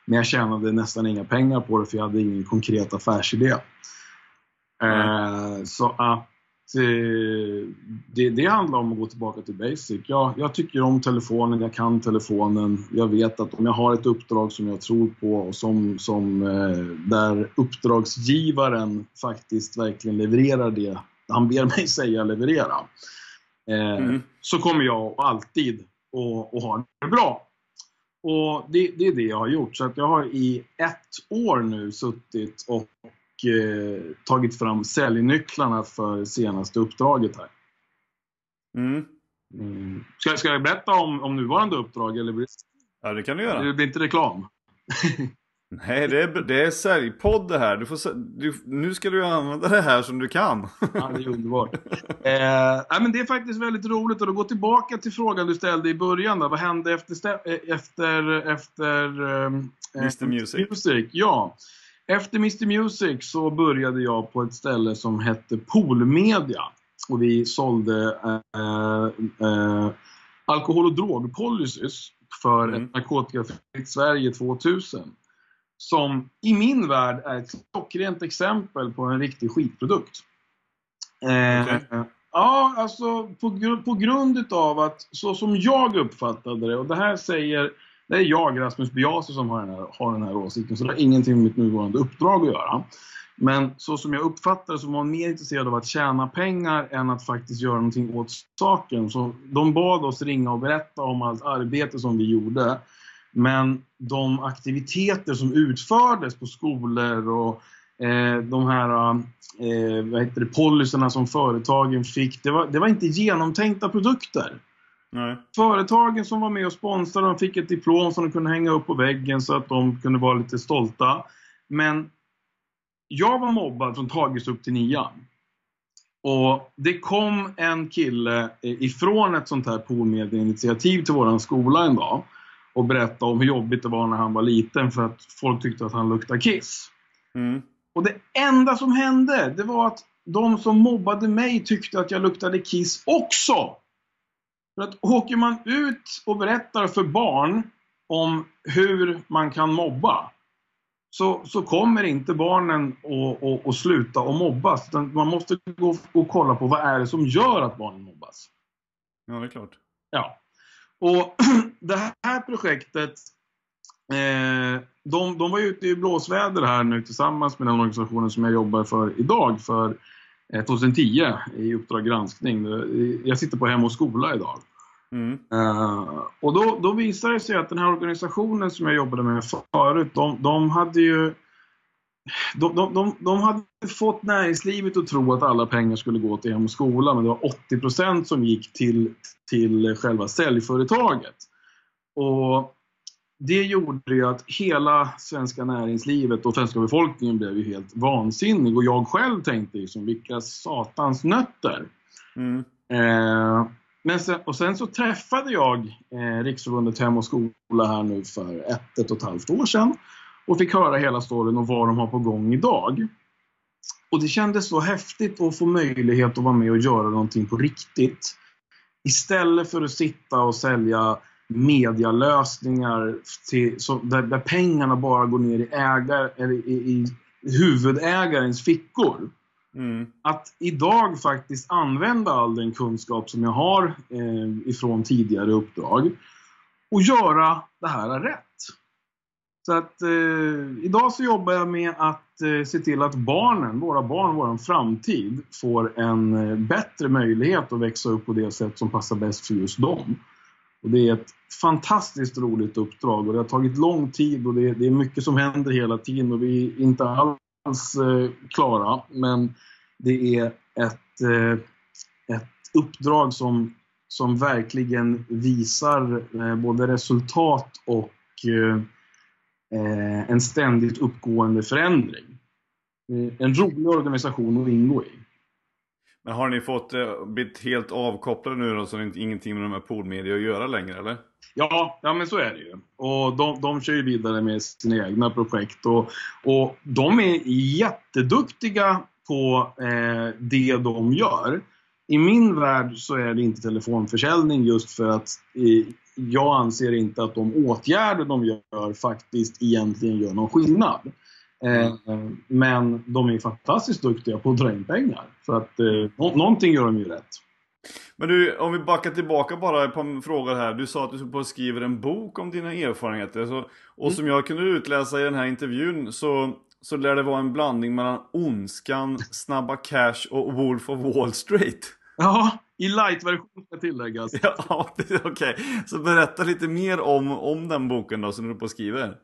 Men jag tjänade nästan inga pengar på det för jag hade ingen konkret affärsidé. Mm. så att eh, det, det, handlar om att gå tillbaka till basic. Ja, jag tycker om telefonen, jag kan telefonen. Jag vet att om jag har ett uppdrag som jag tror på och som, som eh, där uppdragsgivaren faktiskt verkligen levererar det han ber mig *laughs* säga leverera. mm. Så kommer jag alltid att ha det bra. Och det, det, är det jag har gjort. Så att jag har i ett år nu suttit och eh, tagit fram säljnycklarna för senaste uppdraget här. Mm. Mm. Ska, ska jag berätta om, om nuvarande uppdrag? Eller Ja, det kan du göra. Det blir inte reklam. *laughs* Nej, det är, det är säljpodd det här. Du får, du, nu ska du använda det här som du kan. *laughs* ja, det är underbart. Eh, men det är faktiskt väldigt roligt och då gå tillbaka till frågan du ställde i början. Då. Vad hände efter, eh, efter, efter eh, Mr Music? Music? Ja. Efter Mr Music så började jag på ett ställe som hette Poolmedia. Och vi sålde eh, eh, alkohol och drogpolicys för mm. ett narkotikafritt Sverige 2000 som i min värld är ett klockrent exempel på en riktig skitprodukt. Okay. Eh, ja, alltså på, på grund utav att så som jag uppfattade det, och det här säger det är jag, Rasmus Biase, som har den, här, har den här åsikten, så det har ingenting med mitt nuvarande uppdrag att göra. Men så som jag uppfattar det så var man mer intresserad av att tjäna pengar än att faktiskt göra någonting åt saken. Så de bad oss ringa och berätta om allt arbete som vi gjorde. Men de aktiviteter som utfördes på skolor och eh, de här eh, vad heter det, policyerna som företagen fick, det var, det var inte genomtänkta produkter. Nej. Företagen som var med och sponsrade, de fick ett diplom som de kunde hänga upp på väggen så att de kunde vara lite stolta. Men jag var mobbad från Tagis upp till nian. Och det kom en kille ifrån ett sånt här poolmedieinitiativ till våran skola en dag och berättade om hur jobbigt det var när han var liten för att folk tyckte att han luktade kiss. Mm. Och det enda som hände, det var att de som mobbade mig tyckte att jag luktade kiss också. För att åker man ut och berättar för barn om hur man kan mobba så, så kommer inte barnen att, sluta att mobbas. Man måste gå och kolla på vad är det som gör att barnen mobbas. Ja, det är klart. Ja. Och *clears throat* det här projektet eh, de, de var ute i blåsväder här nu tillsammans med den organisationen som jag jobbar för idag, för 2010 eh, i Uppdrag granskning. Jag sitter på Hem och skola idag. Mm. Uh, och då, då visade det sig att den här organisationen som jag jobbade med förut, de, de hade ju de, de, de, de, hade fått näringslivet att tro att alla pengar skulle gå till Hem och skola, men det var 80% som gick till, till själva säljföretaget. Och det gjorde ju att hela svenska näringslivet och svenska befolkningen blev ju helt vansinnig. Och jag själv tänkte ju som vilka satans nötter. Mm. Eh, men sen, och sen så träffade jag eh, Riksförbundet Hem och Skola här nu för ett, ett och ett halvt år sedan. Och fick höra hela storyn och vad de har på gång idag. Och det kändes så häftigt att få möjlighet att vara med och göra någonting på riktigt. Istället för att sitta och sälja medialösningar till, så, där, där, pengarna bara går ner i, ägar, eller i, i huvudägarens fickor. Mm. Att idag faktiskt använda all den kunskap som jag har eh, ifrån tidigare uppdrag och göra det här rätt. Så att eh, idag så jobbar jag med att eh, se till att barnen, våra barn, vår framtid får en eh, bättre möjlighet att växa upp på det sätt som passar bäst för just dem. Och det är ett fantastiskt roligt uppdrag och det har tagit lång tid och det, det är mycket som händer hela tiden och vi är inte alls eh, klara. Men det är ett, eh, ett uppdrag som, som verkligen visar eh, både resultat och eh, eh en ständigt uppgående förändring. Eh, en rolig organisation att ingå i. Men har ni fått eh, blivit helt avkopplade nu då så det är ingenting med de här poolmedia att göra längre eller? Ja, ja men så är det ju. Och de, de kör ju vidare med sina egna projekt och, och de är jätteduktiga på eh, det de gör. I min värld så är det inte telefonförsäljning just för att eh, jag anser inte att de åtgärder de gör faktiskt egentligen gör någon skillnad. Eh, men de är fantastiskt duktiga på att dra in pengar. Så att eh, någonting gör de ju rätt. Men du, om vi backar tillbaka bara ett par frågor här. Du sa att du skriver en bok om dina erfarenheter. Så, och mm. som jag kunde utläsa i den här intervjun så, så lär det vara en blandning mellan Ondskan, Snabba Cash och Wolf of Wall Street. Ja, i light-version ska tilläggas. *laughs* Ja, okej. Okay. Så berätta lite mer om, om den boken då som du på skriver.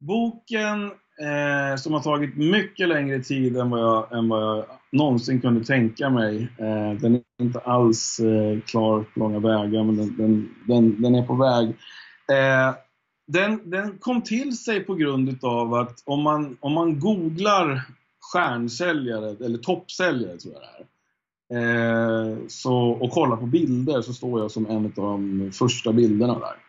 Boken eh, som har tagit mycket längre tid än vad jag, än vad jag någonsin kunde tänka mig. Eh, den är inte alls eh, klar på långa vägar, men den, den, den, den är på väg. Eh, den, den kom till sig på grund av att om man, om man googlar stjärnsäljare, eller toppsäljare tror jag det är, Eh, så, och kollar på bilder så står jag som en av de första bilderna där.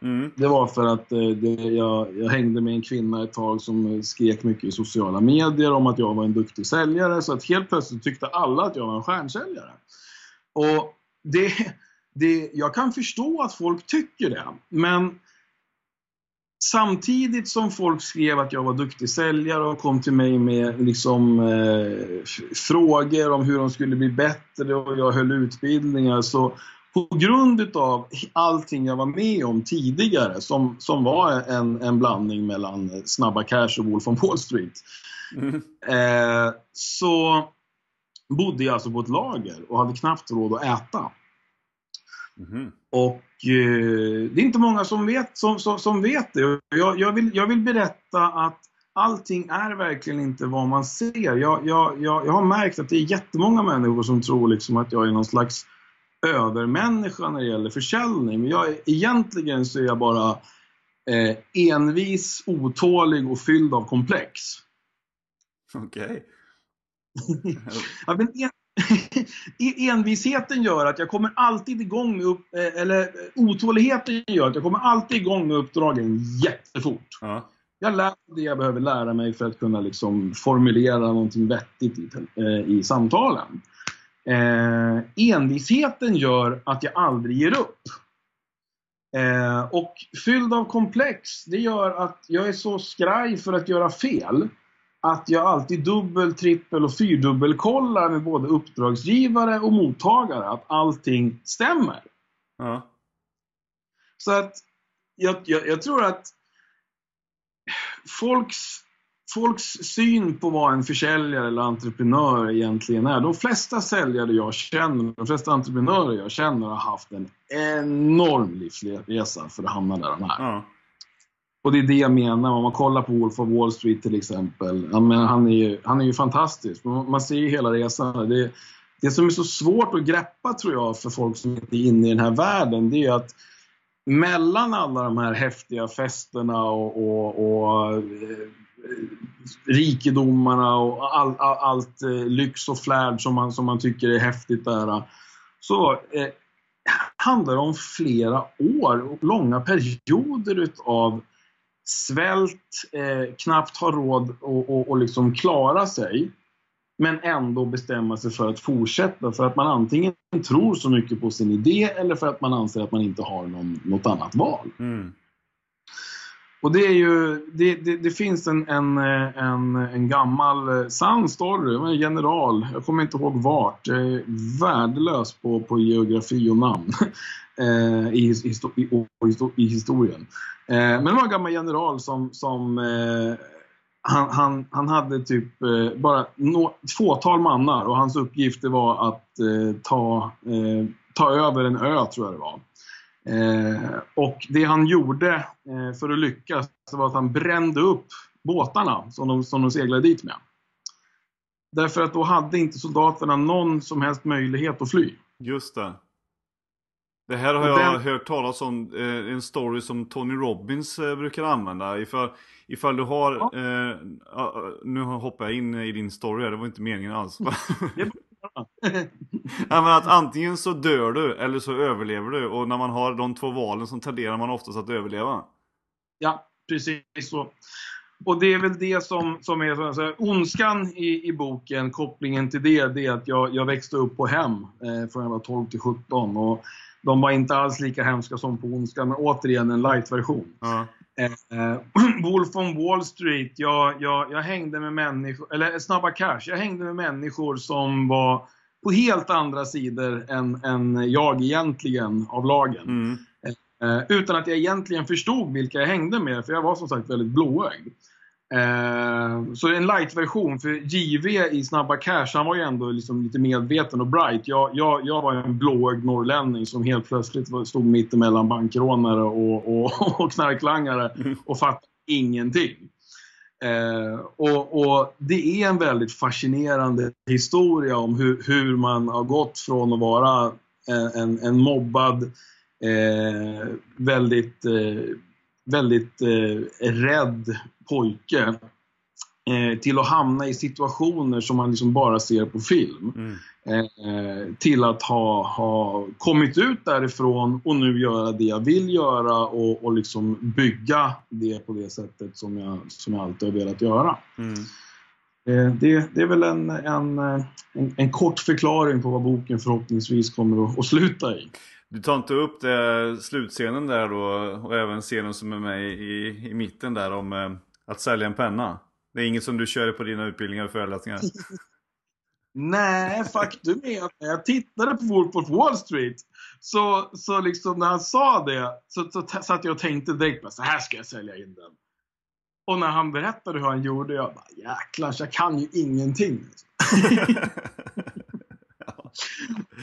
Mm. Det var för att eh, det, jag, jag, hängde med en kvinna ett tag som skrek mycket i sociala medier om att jag var en duktig säljare. Så att helt plötsligt tyckte alla att jag var en stjärnsäljare. Och det, det, jag kan förstå att folk tycker det. Men Samtidigt som folk skrev att jag var duktig säljare och kom till mig med liksom, eh, frågor om hur de skulle bli bättre och jag höll utbildningar så på grund utav allting jag var med om tidigare som, som var en, en blandning mellan Snabba Cash och Wolf on Wall Street. Mm. Eh, så bodde jag alltså på ett lager och hade knappt råd att äta. Mm. Och eh, det är inte många som vet, som, som, som vet det. Jag, jag, vill, jag vill berätta att allting är verkligen inte vad man ser. Jag, jag, jag, jag har märkt att det är jättemånga människor som tror liksom att jag är någon slags övermänniska när det gäller försäljning. Men jag, egentligen så är jag bara eh, envis, otålig och fylld av komplex. Okej. Okay. *laughs* ja, *laughs* envisheten gör att jag kommer alltid igång med upp, eh, eller otåligheten gör att jag kommer alltid igång med uppdragen jättefort. Ja. Jag lär det jag behöver lära mig för att kunna liksom formulera någonting vettigt i, eh, i samtalen. Eh, envisheten gör att jag aldrig ger upp. Eh, och fylld av komplex, det gör att jag är så skraj för att göra fel att jag alltid dubbel, trippel och fyrdubbelkollar med både uppdragsgivare och mottagare att allting stämmer. Ja. Så att jag, jag, jag, tror att folks, folks syn på vad en försäljare eller entreprenör egentligen är. De flesta säljare jag känner, de flesta entreprenörer jag känner har haft en enorm livsresa för att hamna där de är. Ja. Och det är det jag menar, om man kollar på Wolf of Wall Street till exempel. Ja, men han, är ju, han är ju fantastisk. Man ser ju hela resan. Det, det som är så svårt att greppa tror jag för folk som inte är inne i den här världen, det är att mellan alla de här häftiga festerna och, och, och eh, rikedomarna och all, all, allt eh, lyx och flärd som man, som man tycker är häftigt där. Eh. Så eh, handlar det om flera år, och långa perioder utav svält, eh, knappt har råd att liksom klara sig. Men ändå bestämma sig för att fortsätta för att man antingen tror så mycket på sin idé eller för att man anser att man inte har någon, något annat val. Mm. Och det är ju, det, det, det, finns en, en, en, en gammal eh, sann story, en general, jag kommer inte ihåg vart, jag är värdelös på, på geografi och namn *laughs* eh, i, i, i, i, historien. Eh, men det var en gammal general som, som han, han, han hade typ bara no, ett fåtal mannar och hans uppgift var att ta, ta över en ö, tror jag det var. Eh, och det han gjorde eh, för att lyckas var att han brände upp båtarna som de, som de seglade dit med. Därför att då hade inte soldaterna någon som helst möjlighet att fly. Just det. Det här har jag den... hört talas om, eh, en story som Tony Robbins eh, brukar använda. Ifall, ifall du har, ja. eh, nu hoppar jag in i din story här, det var inte meningen alls. *laughs* ja, men att antingen så dör du eller så överlever du och när man har de två valen så tenderar man oftast att överleva. Ja, precis så. Och det är väl det som, som är alltså, ondskan i, i boken, kopplingen till det, det är att jag, jag växte upp på hem eh, från jag var 12 till 17 och de var inte alls lika hemska som på ondskan, men återigen en light-version. Uh -huh. Eh, *clears throat* Wolf on Wall Street, jag, jag, jag hängde med människor, eller Snabba Cash, jag hängde med människor som var på helt andra sidor än, än jag egentligen av lagen. Mm. Eh, utan att jag egentligen förstod vilka jag hängde med, för jag var som sagt väldigt blåögd. Eh, så en light-version, för JV i Snabba Cash, han var ju ändå liksom lite medveten och bright. Jag, jag, jag var en blåögd norrlänning som helt plötsligt stod mitt emellan bankrånare och, och, *laughs* och knarklangare och fattade ingenting. Eh, och, och, det är en väldigt fascinerande historia om hur, hur man har gått från att vara en, en, en mobbad, eh, väldigt, eh, väldigt eh, rädd pojke eh, till att hamna i situationer som man liksom bara ser på film. Mm. Eh, till att ha, ha kommit ut därifrån och nu göra det jag vill göra och, och liksom bygga det på det sättet som jag, som jag alltid har velat göra. Mm. Eh, det, det, är väl en, en, en, en, kort förklaring på vad boken förhoppningsvis kommer att, att sluta i. Du tar inte upp det, slutscenen där då och även scenen som är med i, i mitten där om eh, att sälja en penna? Det är inget som du kör på dina utbildningar och föreläsningar? *laughs* Nej, faktum är att när jag tittade på Wolf of Wall Street så, så liksom när han sa det så, så satt jag och tänkte direkt på så här ska jag sälja in den. Och när han berättade hur han gjorde, jag bara jäklar, jag kan ju ingenting. *laughs*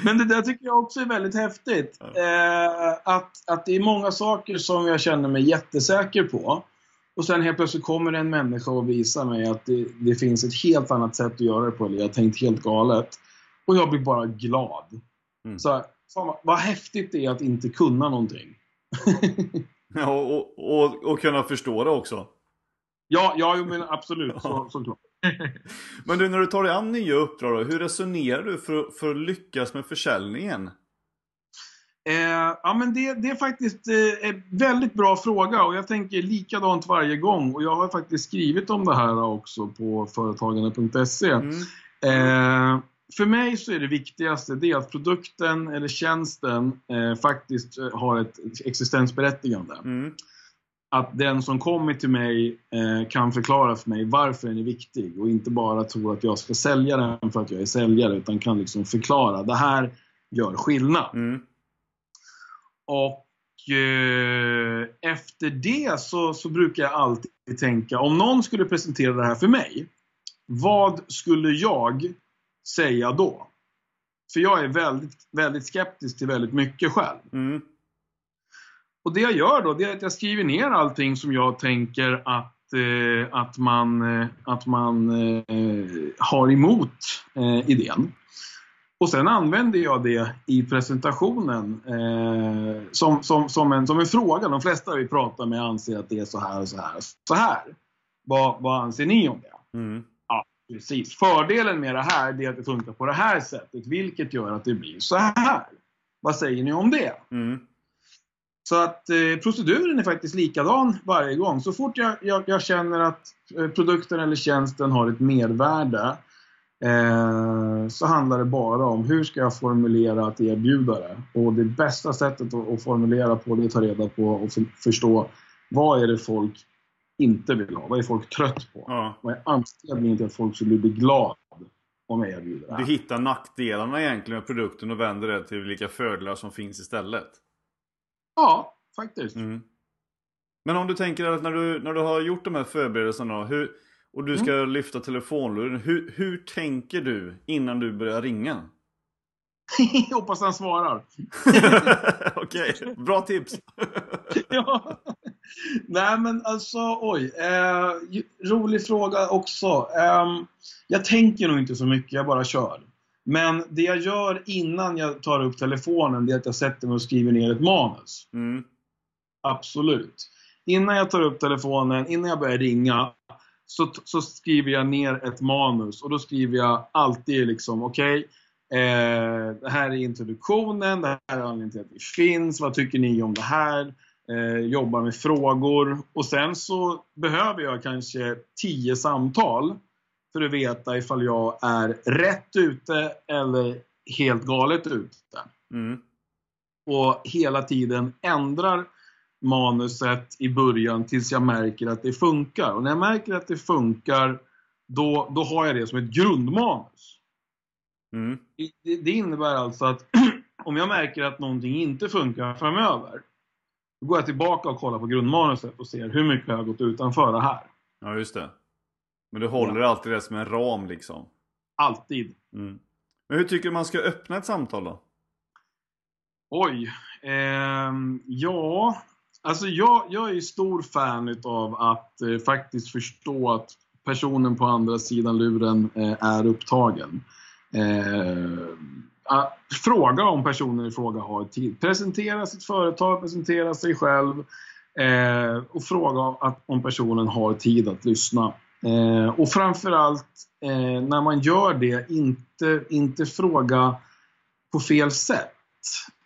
Men det där tycker jag också är väldigt häftigt. Eh, att, att det är många saker som jag känner mig jättesäker på. Och sen helt plötsligt kommer en människa och visar mig att det, det finns ett helt annat sätt att göra det på, eller jag har tänkt helt galet. Och jag blir bara glad. Mm. Så fan, vad häftigt det är att inte kunna någonting. *laughs* ja, och, och, och, kunna förstå det också. Ja, ja men absolut. Så, såklart. *laughs* men du, när du tar dig an nya uppdrag, då, hur resonerar du för, för att lyckas med försäljningen? Eh, ja, men det, det är faktiskt eh, en väldigt bra fråga och jag tänker likadant varje gång. Och jag har faktiskt skrivit om det här också på företagande.se. Mm. Eh, för mig så är det viktigaste det att produkten eller tjänsten eh, faktiskt eh, har ett existensberättigande. Mm. Att den som kommer till mig eh, kan förklara för mig varför den är viktig och inte bara tror att jag ska sälja den för att jag är säljare utan kan liksom förklara. Det här gör skillnad. Mm. Och eh, efter det så, så brukar jag alltid tänka, om någon skulle presentera det här för mig, vad skulle jag säga då? För jag är väldigt, väldigt skeptisk till väldigt mycket själv. Mm. Och det jag gör då, det är att jag skriver ner allting som jag tänker att, eh, att man, eh, att man eh, har emot idén. Och sen använder jag det i presentationen eh, som, som, som, en, som en fråga. De flesta vi pratar med anser att det är så här och så här och så här. Vad, vad anser ni om det? Mm. Ja, precis. Fördelen med det här är att det funkar på det här sättet, vilket gör att det blir så här. Vad säger ni om det? Mm. Så att eh, proceduren är faktiskt likadan varje gång. Så fort jag, jag, jag känner att eh, produkten eller tjänsten har ett mervärde Eh, så handlar det bara om hur ska jag formulera att erbjuda det. Och det bästa sättet att, formulera på det är att ta reda på och förstå vad är det folk inte vill ha? Vad är folk trött på? Ja. Vad är anledningen till att folk skulle bli glada om jag erbjuder det här? Du hittar nackdelarna egentligen med produkten och vänder det till vilka fördelar som finns istället? Ja, faktiskt. Mm. Men om du tänker att när du, när du har gjort de här förberedelserna, hur, och du ska mm. lyfta telefonluren. Hur, hur tänker du innan du börjar ringa? *laughs* Hoppas han svarar. *laughs* Okej, okay. bra tips. *laughs* ja. Nej men alltså, oj. Eh, rolig fråga också. Eh, jag tänker nog inte så mycket, jag bara kör. Men det jag gör innan jag tar upp telefonen, det är att jag sätter mig och skriver ner ett manus. Mm. Absolut. Innan jag tar upp telefonen, innan jag börjar ringa, så, så skriver jag ner ett manus. Och då skriver jag alltid liksom, okej, okay, eh, det här är introduktionen, det här är anledningen till att vi finns, vad tycker ni om det här? Eh, jobbar med frågor. Och sen så behöver jag kanske tio samtal för att veta ifall jag är rätt ute eller helt galet ute. Mm. Och hela tiden ändrar manuset i början tills jag märker att det funkar. Och när jag märker att det funkar, då, då har jag det som ett grundmanus. Mm. Det, det, innebär alltså att *clears throat* om jag märker att någonting inte funkar framöver, då går jag tillbaka och kollar på grundmanuset och ser hur mycket jag har gått utanför det här. Ja, just det. Men du håller ja. alltid det som en ram liksom? Alltid. Mm. Men hur tycker du man ska öppna ett samtal då? Oj. Eh, ja, alltså jag, jag är ju stor fan av att eh, faktiskt förstå att personen på andra sidan luren eh, är upptagen. Eh, fråga om personen i fråga har tid. Presentera sitt företag, presentera sig själv eh, och fråga att, om personen har tid att lyssna. Eh, och framförallt eh, när man gör det, inte, inte fråga på fel sätt.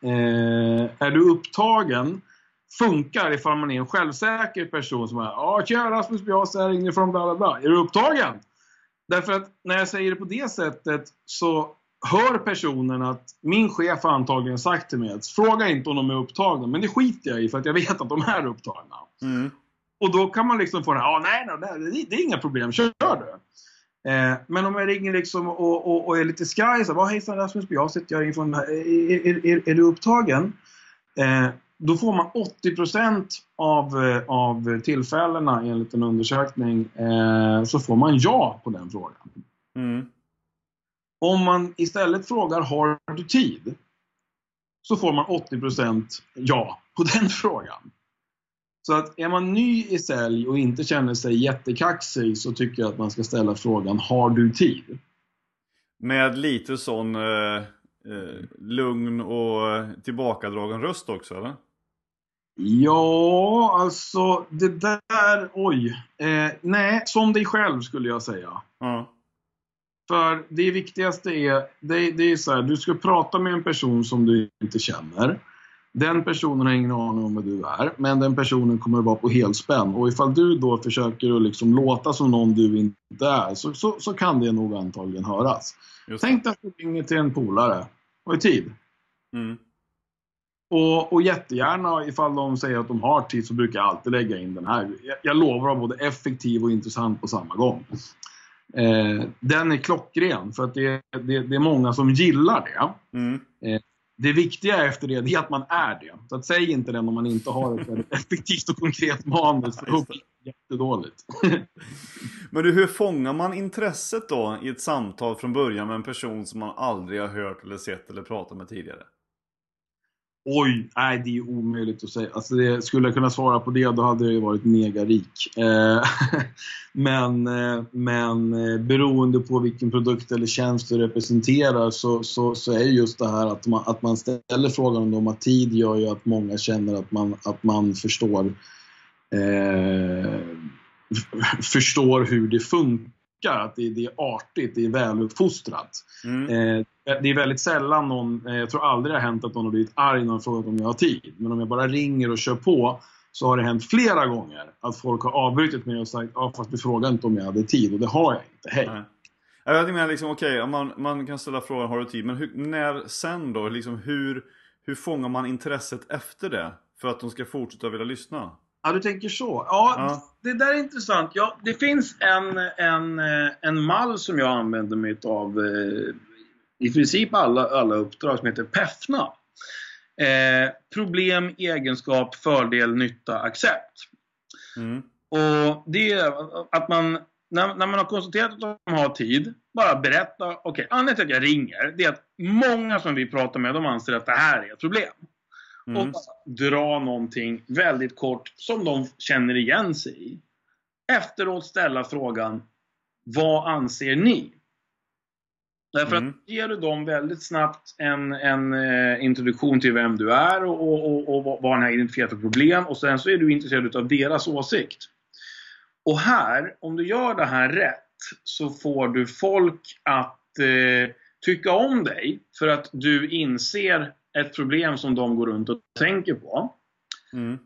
Eh, är du upptagen funkar ifall man är en självsäker person som är Ja, tjena Rasmus Bjas här inifrån bla bla bla. Är du upptagen? Därför att när jag säger det på det sättet så hör personen att min chef har antagligen sagt till mig att fråga inte om de är upptagna. Men det skiter jag i för att jag vet att de är upptagna. Mm. Och då kan man liksom få det här, ah, nej, nej, det är inga problem, kör du. Eh, men om jag ringer liksom och, och, och är lite skraj, så bara, hejsan Rasmus, jag sitter jag är, är, är, är du upptagen? Eh, då får man 80% av, eh, av tillfällena enligt en undersökning eh, så får man ja på den frågan. Mm. Om man istället frågar har du tid? Så får man 80% ja på den *laughs* frågan. Så att är man ny i sälj och inte känner sig jättekaxig så tycker jag att man ska ställa frågan Har du tid? Med lite sån eh, eh, lugn och tillbakadragen röst också eller? Ja, alltså det där, oj. Eh, nej, som dig själv skulle jag säga. Mm. För det viktigaste är, det, det är så här, du ska prata med en person som du inte känner. Den personen har ingen aning om vad du är, men den personen kommer att vara på helspänn. Och ifall du då försöker att liksom låta som någon du inte är, så, så, så kan det nog antagligen höras. Tänk dig att du ringer till en polare. Har du tid? Mm. Och, och jättegärna, ifall de säger att de har tid, så brukar jag alltid lägga in den här. Jag, jag lovar att vara både effektiv och intressant på samma gång. Eh, den är klockren, för att det, det, det, är många som gillar det. Mm. Eh, det viktiga efter det, det är att man är det. Så att säg inte det om man inte har ett *laughs* effektivt och konkret manus, för då blir det jättedåligt. *laughs* Men du, hur fångar man intresset då i ett samtal från början med en person som man aldrig har hört eller sett eller pratat med tidigare? Oj, nej det är omöjligt att säga. Alltså det, skulle jag kunna svara på det då hade jag ju varit megarik. Eh, *laughs* men, eh, men eh, beroende på vilken produkt eller tjänst du representerar så, så, så är just det här att man, att man ställer frågan om de har tid gör ju att många känner att man, att man förstår eh, förstår hur det funkar. Att det, det är artigt, det är väluppfostrat. Mm. Eh, det är väldigt sällan någon, eh, jag tror aldrig det har hänt att någon har blivit arg när någon frågat om jag har tid. Men om jag bara ringer och kör på så har det hänt flera gånger att folk har avbrutit mig och sagt ja fast du frågade inte om jag hade tid och det har jag inte. Hej! Nej. Jag menar liksom okej, okay, man, man kan ställa frågan har du tid? Men hur, när sen då? Liksom hur, hur fångar man intresset efter det? För att de ska fortsätta vilja lyssna? Ja, du tänker så. Ja, ja, det där är intressant. Ja, det finns en, en, eh, en mall som jag använder mig av eh, i princip alla, alla uppdrag som heter PEFNA. Eh, problem, egenskap, fördel, nytta, accept. Mm. Och det är att man, när, när, man har konstaterat att de har tid, bara berätta. Okej, okay, anledningen till att jag ringer, det är att många som vi pratar med, de anser att det här är ett problem. Mm. Och dra någonting väldigt kort som de känner igen sig i. Efteråt ställa frågan, vad anser ni? Därför mm. att ger du dem väldigt snabbt en, en eh, introduktion till vem du är och, och, och, och vad den här identifierar för problem och sen så är du intresserad av deras åsikt. Och här, om du gör det här rätt, så får du folk att eh, tycka om dig för att du inser ett problem som de går runt och tänker på. Mm.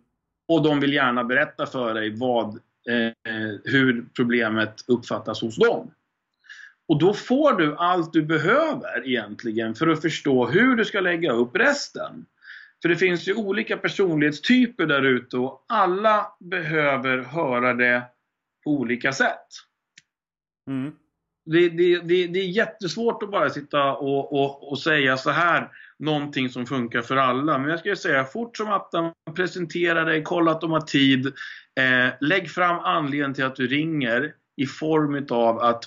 Och de vill gärna berätta för dig vad, eh, hur problemet uppfattas hos dem. Och då får du allt du behöver egentligen för att förstå hur du ska lägga upp resten. För det finns ju olika personlighetstyper där ute och alla behöver höra det på olika sätt. Mm. Det, det, det, det, är jättesvårt att bara sitta och, och, och, säga så här någonting som funkar för alla. Men jag skulle säga fort som attan, presentera dig, kolla att de har tid. Eh, lägg fram anledningen till att du ringer i form av att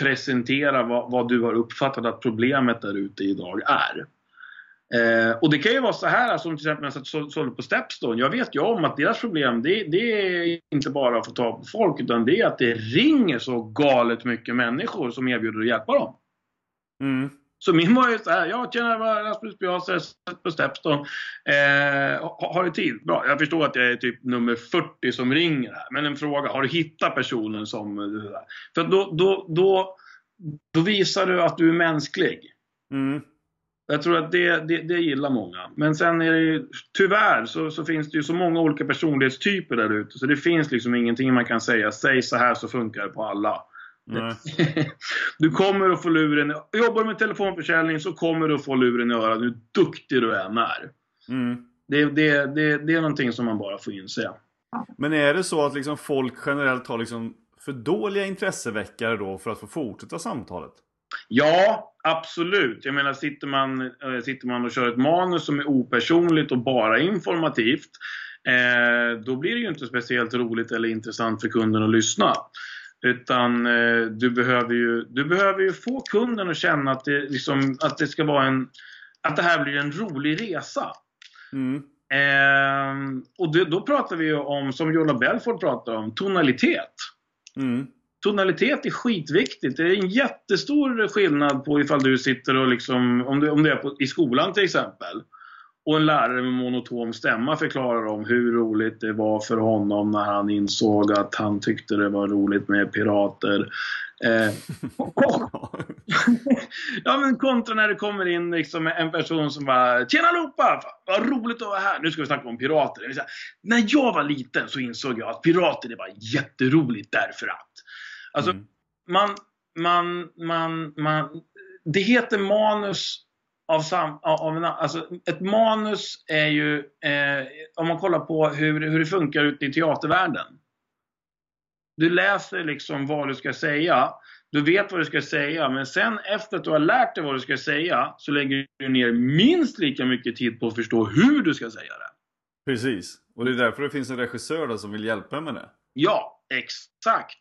presentera vad, vad, du har uppfattat att problemet där ute idag är. Eh, och det kan ju vara så här som till exempel när jag sålde på Stepstone. Jag vet ju om att deras problem det, det, är inte bara att få tag på folk utan det är att det ringer så galet mycket människor som erbjuder att hjälpa dem. Mm. Så min var ju såhär, ja tjena Rasmus Bjase, på Stepstone. Eh, har du tid? Bra, jag förstår att jag är typ nummer 40 som ringer här. Men en fråga, har du hittat personen som... För då, då, då, då visar du att du är mänsklig. Mm. Jag tror att det, det, det gillar många. Men sen är det ju, tyvärr så, så finns det ju så många olika personlighetstyper där ute. Så det finns liksom ingenting man kan säga, säg så här så funkar det på alla. *laughs* du kommer att få luren, jobbar du med telefonförsäljning så kommer du att få luren i örat hur duktig du än är. Mm. Det, det, det, det är någonting som man bara får inse. Men är det så att liksom folk generellt har liksom för dåliga intresseväckare då för att få fortsätta samtalet? Ja, absolut. Jag menar, sitter man, äh, sitter man och kör ett manus som är opersonligt och bara informativt, eh, då blir det ju inte speciellt roligt eller intressant för kunden att lyssna. Utan eh, du, behöver ju, du behöver ju få kunden att känna att det, liksom, att det ska vara en... Att det här blir en rolig resa. Mm. Eh, och det, då pratar vi ju om, som Jolla Belford pratar om, tonalitet. Mm. Tonalitet är skitviktigt. Det är en jättestor skillnad på ifall du sitter och liksom, om det, om det är på, i skolan till exempel och en lärare med monotom stämma förklarar om hur roligt det var för honom när han insåg att han tyckte det var roligt med pirater. Eh, *laughs* ja men kontra när det kommer in liksom en person som bara Tjena allihopa! Vad roligt att vara här! Nu ska vi snacka om pirater. När jag var liten så insåg jag att pirater det var jätteroligt därför att. Alltså, mm. man, man, man, man, det heter manus av, sam, av en, alltså ett manus är ju, eh, om man kollar på hur, hur det funkar ute i teatervärlden. Du läser liksom vad du ska säga. Du vet vad du ska säga, men sen efter att du har lärt dig vad du ska säga så lägger du ner minst lika mycket tid på att förstå hur du ska säga det. Precis, och det är därför det finns en regissör som vill hjälpa med det. Ja, exakt.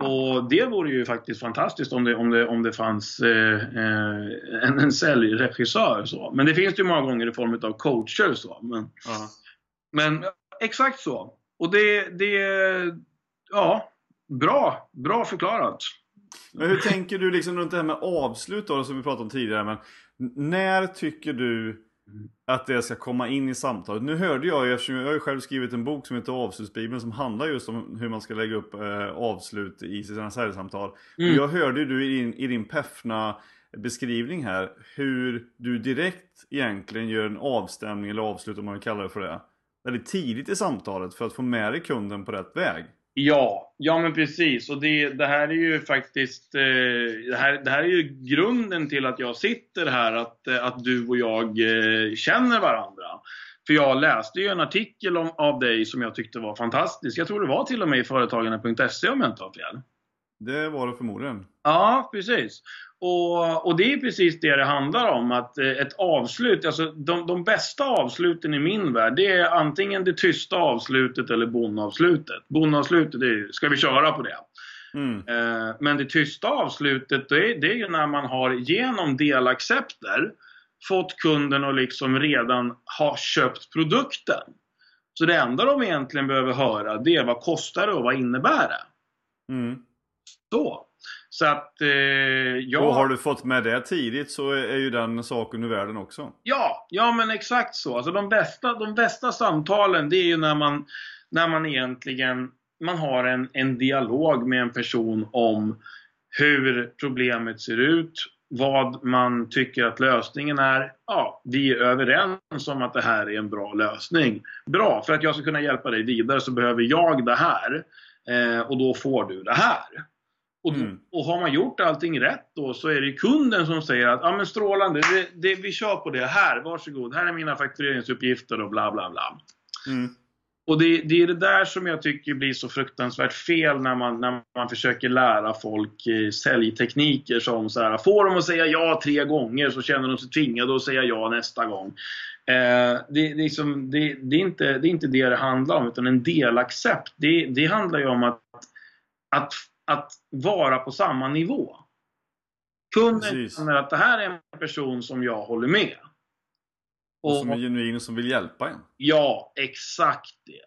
Och det vore ju faktiskt fantastiskt om det, om det, om det fanns eh, eh en, en säljregissör. Så. Men det finns det ju många gånger i form av coacher. Så. Men, uh men exakt så. Och det, det, ja, bra, bra förklarat. Men hur tänker du liksom runt det här med avslut då, som vi pratade om tidigare. Men när tycker du att det ska komma in i samtalet. Nu hörde jag ju, eftersom jag har själv skrivit en bok som heter Avslutsbibeln som handlar just om hur man ska lägga upp eh, avslut i sina säljsamtal. Mm. Jag hörde du i din, i din Peffna beskrivning här hur du direkt egentligen gör en avstämning eller avslut om man vill kalla det för det. Väldigt tidigt i samtalet för att få med dig kunden på rätt väg. Ja, ja men precis. Och det, det här är ju faktiskt eh, det, här, det här är ju grunden till att jag sitter här, att, eh, att du och jag eh, känner varandra. För jag läste ju en artikel om, av dig som jag tyckte var fantastisk. Jag tror det var till och med i Företagarna.se om jag inte har fel. Det var det förmodligen. Ja, precis. Och, och, det är precis det det handlar om. Att eh, ett avslut, alltså de, de bästa avsluten i min värld, det är antingen det tysta avslutet eller. Bonnavslutet, det är ska vi köra på det? Mm. Eh, men det tysta avslutet, det är, det är ju när man har genom delaccepter fått kunden att liksom redan ha köpt produkten. Så det enda de egentligen behöver höra, det är vad kostar det och vad innebär det? Mm. Så. Så att, eh, ja. Och har du fått med det tidigt så är ju den saken ur världen också. Ja, ja men exakt så. Alltså de bästa, de bästa samtalen det är ju när man, när man egentligen man har en, en dialog med en person om hur problemet ser ut, vad man tycker att lösningen är. Ja, vi är överens om att det här är en bra lösning. Bra, för att jag ska kunna hjälpa dig vidare så behöver jag det här. Eh, och då får du det här. Och, mm. och har man gjort allting rätt då så är det kunden som säger att ja men strålande, det, det, vi kör på det här, varsågod, här är mina faktureringsuppgifter och bla bla bla. Mm. Och det, det, är det där som jag tycker blir så fruktansvärt fel när man, när man försöker lära folk eh, säljtekniker som så här, får de att säga ja tre gånger så känner de sig tvingade att säga ja nästa gång. Eh, det, det, liksom, det, det, är inte, det är inte det det handlar om, utan en delaccept. Det, det handlar ju om att, att, att vara på samma nivå. Kunden känner att det här är en person som jag håller med. Och, som är genuin och som vill hjälpa en. Ja, exakt det.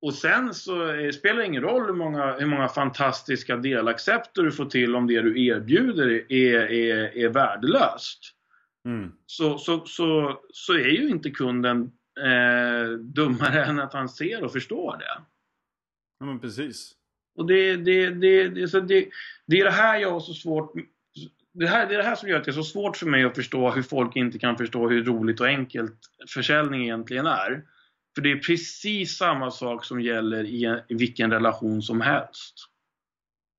Och sen så eh, spelar det ingen roll hur många, hur många fantastiska delaccepter du får till om det du erbjuder är, är, är värdelöst. Mm. Så, så, så, så är ju inte kunden eh, dummare *laughs* än att han ser och förstår det. Ja men precis. Och det, det, det, det, så det, det är det här jag har så svårt det, här, det är det här som gör att det är så svårt för mig att förstå hur folk inte kan förstå hur roligt och enkelt försäljning egentligen är. För det är precis samma sak som gäller i, i vilken relation som helst.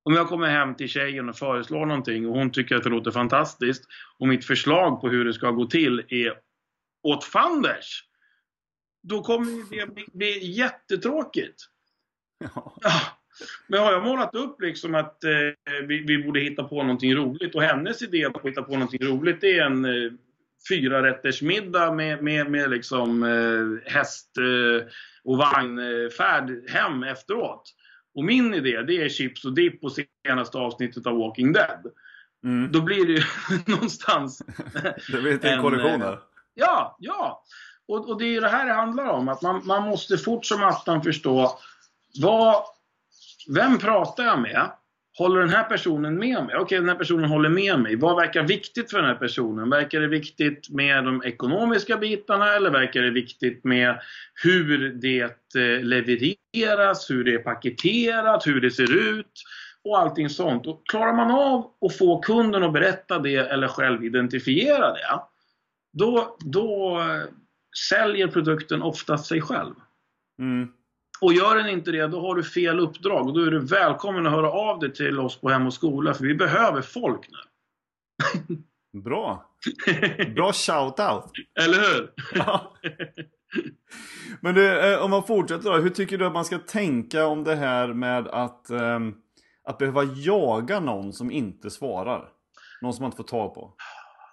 Om jag kommer hem till tjejen och föreslår någonting och hon tycker att det låter fantastiskt och mitt förslag på hur det ska gå till är åt fanders. Då kommer det bli, bli jättetråkigt. Ja. Men har jag målat upp liksom att eh, vi, vi, borde hitta på någonting roligt och hennes idé att hitta på någonting roligt det är en eh, fyra rätters middag med, med, med liksom eh, häst eh, och vagnfärd hem efteråt. Och min idé det är chips och dipp på senaste avsnittet av Walking Dead. Mm. Då blir det ju *laughs* någonstans... *laughs* det blir en kollision här. Ja, ja. Och, och det är ju det här det handlar om. Att man, man måste fort som attan förstå vad vem pratar jag med? Håller den här personen med mig? Okej, okay, den här personen håller med mig. Vad verkar viktigt för den här personen? Verkar det viktigt med de ekonomiska bitarna eller verkar det viktigt med hur det eh, levereras, hur det är paketerat, hur det ser ut och allting sånt. Och klarar man av att få kunden att berätta det eller själv identifiera det, då, då eh, säljer produkten oftast sig själv. Mm. Och gör den inte det, då har du fel uppdrag. Och då är du välkommen att höra av dig till oss på Hem och Skola, för vi behöver folk nu. *laughs* Bra! *laughs* Bra shout-out! Eller hur? *laughs* Ja. Men du, eh, om man fortsätter då. Hur tycker du att man ska tänka om det här med att, um, att behöva jaga någon som inte svarar? Någon som man inte får tag på?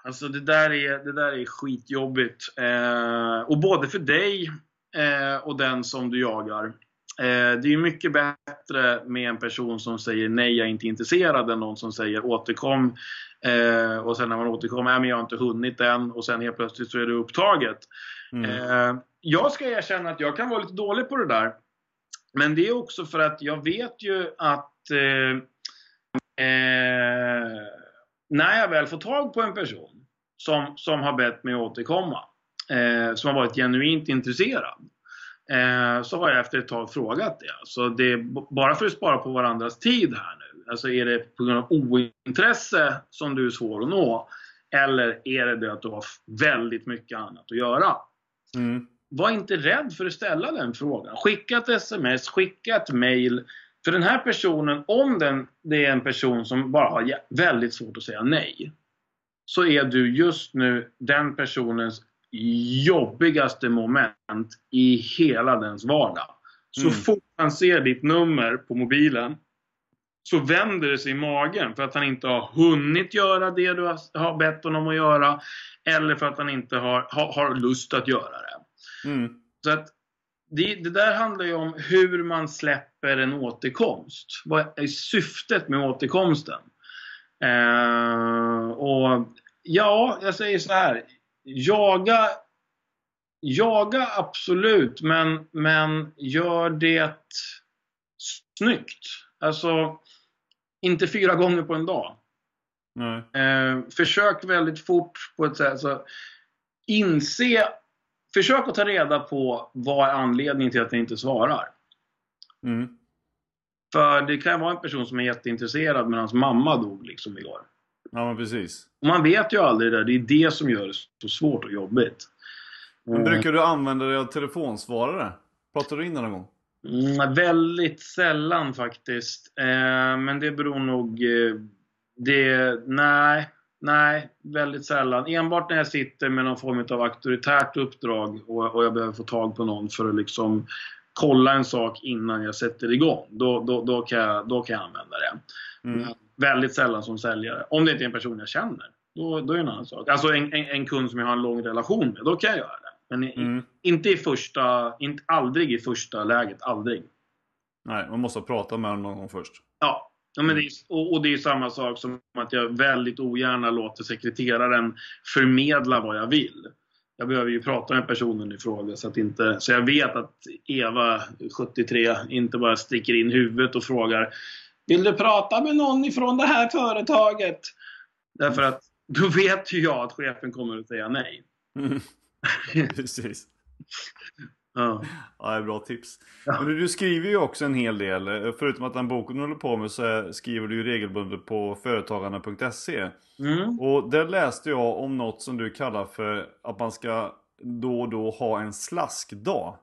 Alltså det där är, det där är skitjobbigt. Eh, och både för dig och den som du jagar. Eh, det är mycket bättre med en person som säger nej, jag är inte intresserad än någon som säger återkom. Eh, och sen när man återkommer, nej men jag har inte hunnit än och sen helt plötsligt så är det upptaget. Mm. Eh, jag ska erkänna att jag kan vara lite dålig på det där. Men det är också för att jag vet ju att eh, eh, när jag väl får tag på en person som, som har bett mig återkomma eh, som har varit genuint intresserad. Eh, så har jag efter ett tag frågat det. Så det bara för att spara på varandras tid här nu. Alltså är det på grund av ointresse som du är svår att nå? Eller är det det att du har väldigt mycket annat att göra? Mm. Var inte rädd för att ställa den frågan. Skicka ett sms, skicka ett mail. För den här personen, om den, det är en person som bara har väldigt svårt att säga nej. Så är du just nu den personens jobbigaste moment i hela dens vardag. Så mm. fort han ser ditt nummer på mobilen så vänder det sig i magen för att han inte har hunnit göra det du har bett honom att göra eller för att han inte har, har, har lust att göra det. Mm. Så att det, det, där handlar ju om hur man släpper en återkomst. Vad är syftet med återkomsten? Eh, och ja, jag säger så här. Jaga, jaga absolut, men, men gör det snyggt. Alltså, Inte fyra gånger på en dag. Eh, försök väldigt fort på ett sätt så inse, försök att ta reda på vad är anledningen till att den inte svarar. Mm. För det kan vara en person som är jätteintresserad men hans mamma dog liksom igår. Ja, men precis. Man vet ju aldrig det. Det är det som gör det så svårt och jobbigt. Men brukar du använda dig av telefonsvarare? Pratar du in den någon gång? Mm, väldigt sällan faktiskt. Eh, men det beror nog... Eh, det, nej, nej, väldigt sällan. Enbart när jag sitter med någon form av auktoritärt uppdrag och, och jag behöver få tag på någon för att liksom kolla en sak innan jag sätter igång. Då, då, då, kan, jag, då kan jag använda det. Mm. Väldigt sällan som säljare. Om det inte är en person jag känner. Då, då är det en annan sak. Alltså en, en, en kund som jag har en lång relation med. Då kan jag göra det. Men i, Mm. inte i första, inte, aldrig i första läget. Aldrig. Nej, man måste prata med någon gång först. Ja, ja men det är, och, och det är samma sak som att jag väldigt ogärna låter sekreteraren förmedla vad jag vill. Jag behöver ju prata med personen i fråga så att inte, så jag vet att Eva, 73, inte bara sticker in huvudet och frågar Vill du prata med någon ifrån det här företaget? Därför att då vet ju jag att chefen kommer att säga nej. Mm. *laughs* Precis. Ja. Ja, det är bra tips. Ja. Du, du skriver ju också en hel del. Förutom att den boken du håller på med så skriver du ju regelbundet på företagarna.se. Mm. Och där läste jag om något som du kallar för att man ska då och då ha en slaskdag.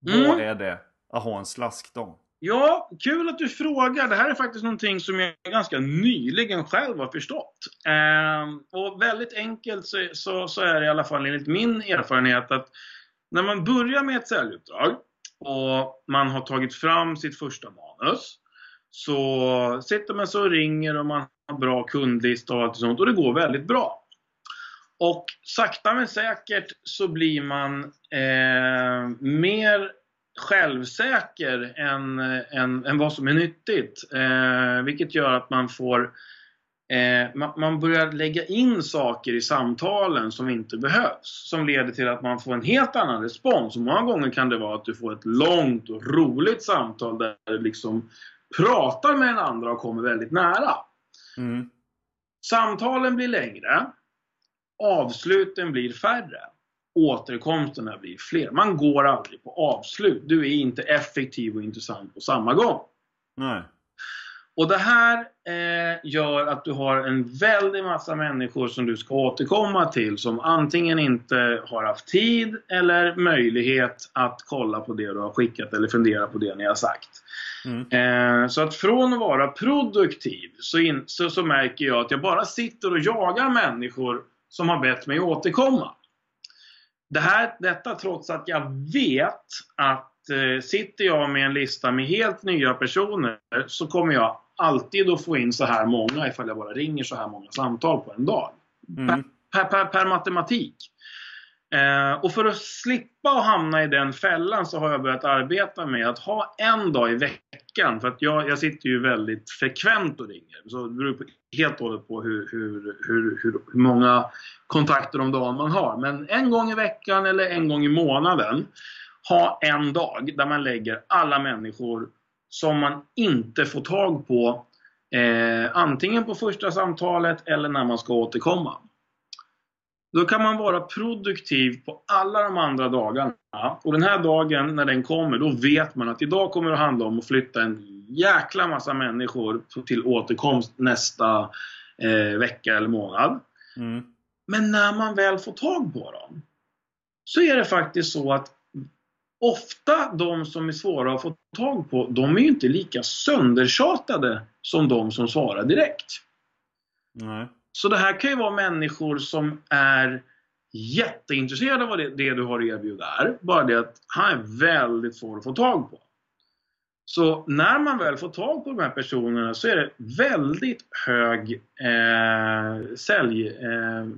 Vad Mm. är det? Att ha en slaskdag? Ja, kul att du frågar. Det här är faktiskt någonting som jag ganska nyligen själv har förstått. Eh, och väldigt enkelt så, så, så är det i alla fall enligt min erfarenhet att när man börjar med ett säljuppdrag och man har tagit fram sitt första manus så sitter man så och ringer och man har bra kundlista och allt sånt och det går väldigt bra. Och sakta men säkert så blir man eh, mer självsäker än, än, än vad som är nyttigt. Eh, vilket gör att man får eh, man, man börjar lägga in saker i samtalen som inte behövs. Som leder till att man får en helt annan respons. Och många gånger kan det vara att du får ett långt och roligt samtal där du liksom pratar med den andra och kommer väldigt nära. Mm. Samtalen blir längre. Avsluten blir färre. Återkomsterna blir fler. Man går aldrig på avslut. Du är inte effektiv och intressant på samma gång. Nej. Och det här eh, gör att du har en väldig massa människor som du ska återkomma till som antingen inte har haft tid eller möjlighet att kolla på det du har skickat eller fundera på det ni har sagt. Mm. Eh, så att från att vara produktiv så, in, så, så märker jag att jag bara sitter och jagar människor som har bett mig återkomma. Det här, detta trots att jag vet att eh, sitter jag med en lista med helt nya personer så kommer jag alltid att få in så här många ifall jag bara ringer så här många samtal på en dag. Mm. Per, per, per matematik. Eh, och för att slippa att hamna i den fällan så har jag börjat arbeta med att ha en dag i veckan. För att jag, jag sitter ju väldigt frekvent och ringer. Så det beror på, helt och hållet på hur, hur, hur, hur, hur många kontakter om dagen man har. Men en gång i veckan eller en gång i månaden ha en dag där man lägger alla människor som man inte får tag på eh, antingen på första samtalet eller när man ska återkomma. Då kan man vara produktiv på alla de andra dagarna. Och den här dagen när den kommer, då vet man att idag kommer det att handla om att flytta en jäkla massa människor till återkomst nästa eh, vecka eller månad. Mm. Men när man väl får tag på dem så är det faktiskt så att ofta de som är svåra att få tag på, de är ju inte lika söndertjatade som de som svarar direkt. Nej. Så det här kan ju vara människor som är jätteintresserade av vad det, det du har att erbjuda är. Bara det att han är väldigt svår att få tag på. Så när man väl får tag på de här personerna så är det väldigt hög eh, säljgrad.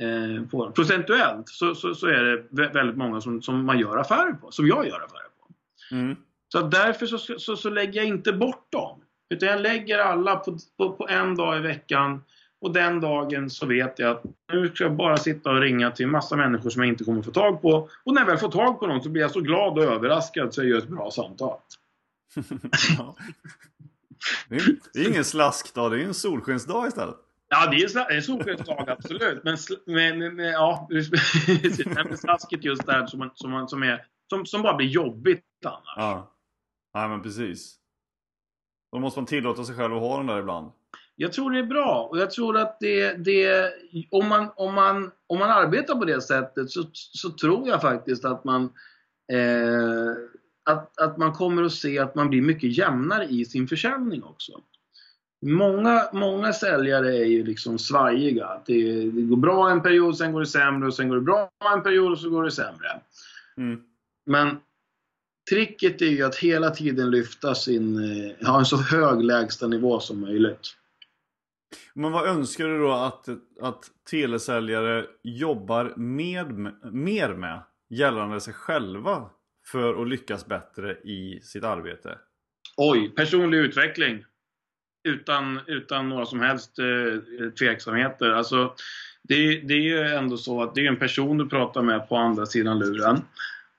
Eh, eh, på, procentuellt så, så, så är det vä- väldigt många som, som man gör affärer på. Som jag gör affärer på. Mm. Så därför så, så, så lägger jag inte bort dem. Utan jag lägger alla på, på, på en dag i veckan. Och den dagen så vet jag att nu ska jag bara sitta och ringa till massa människor som jag inte kommer få tag på. Och när jag väl får tag på någon så blir jag så glad och överraskad så jag gör ett bra samtal. *laughs* ja. det, är, det är ingen slaskdag, det är en solskensdag istället. Ja, det är en solskensdag, absolut. Men, men, men, ja, *laughs* men slasket just där som, som, som, är, som, som bara blir jobbigt annars. Ja, Nej, men precis. Då måste man tillåta sig själv att ha den där ibland. Jag tror det är bra och jag tror att det, det om, man, om, man, om man arbetar på det sättet så, så tror jag faktiskt att man eh, att, att man kommer att se att man blir mycket jämnare i sin försäljning också. Många, många säljare är ju liksom svajiga. Det, det går bra en period, sen går det sämre och sen går det bra en period och så går det sämre. Mm. Men tricket är ju att hela tiden lyfta sin, eh, ha en så hög lägstanivå som möjligt. Men vad önskar du då att, att telesäljare jobbar med, mer med gällande sig själva för att lyckas bättre i sitt arbete? Oj, personlig utveckling. Utan, utan några som helst eh, tveksamheter. Alltså, det, det är ju ändå så att det är en person du pratar med på andra sidan luren.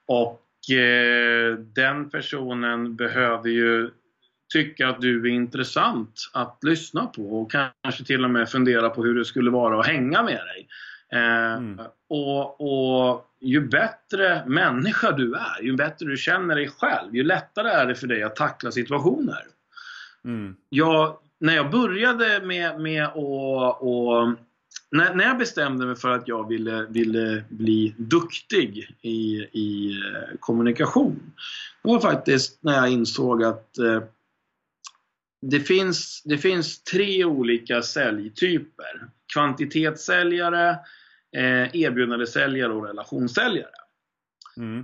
Och den personen behöver ju tycka att du är intressant att lyssna på och kanske till och med fundera på hur det skulle vara att hänga med dig. Eh, mm. och, och, ju bättre människa du är, ju bättre du känner dig själv, ju lättare är det för dig att tackla situationer. Mm. Jag, när jag började med, med att och, när, när jag bestämde mig för att jag ville, ville bli duktig i, i eh, kommunikation. Det var faktiskt när jag insåg att eh, det finns, det finns tre olika säljtyper. Kvantitetssäljare, eh, erbjudandesäljare och relationssäljare. Mm.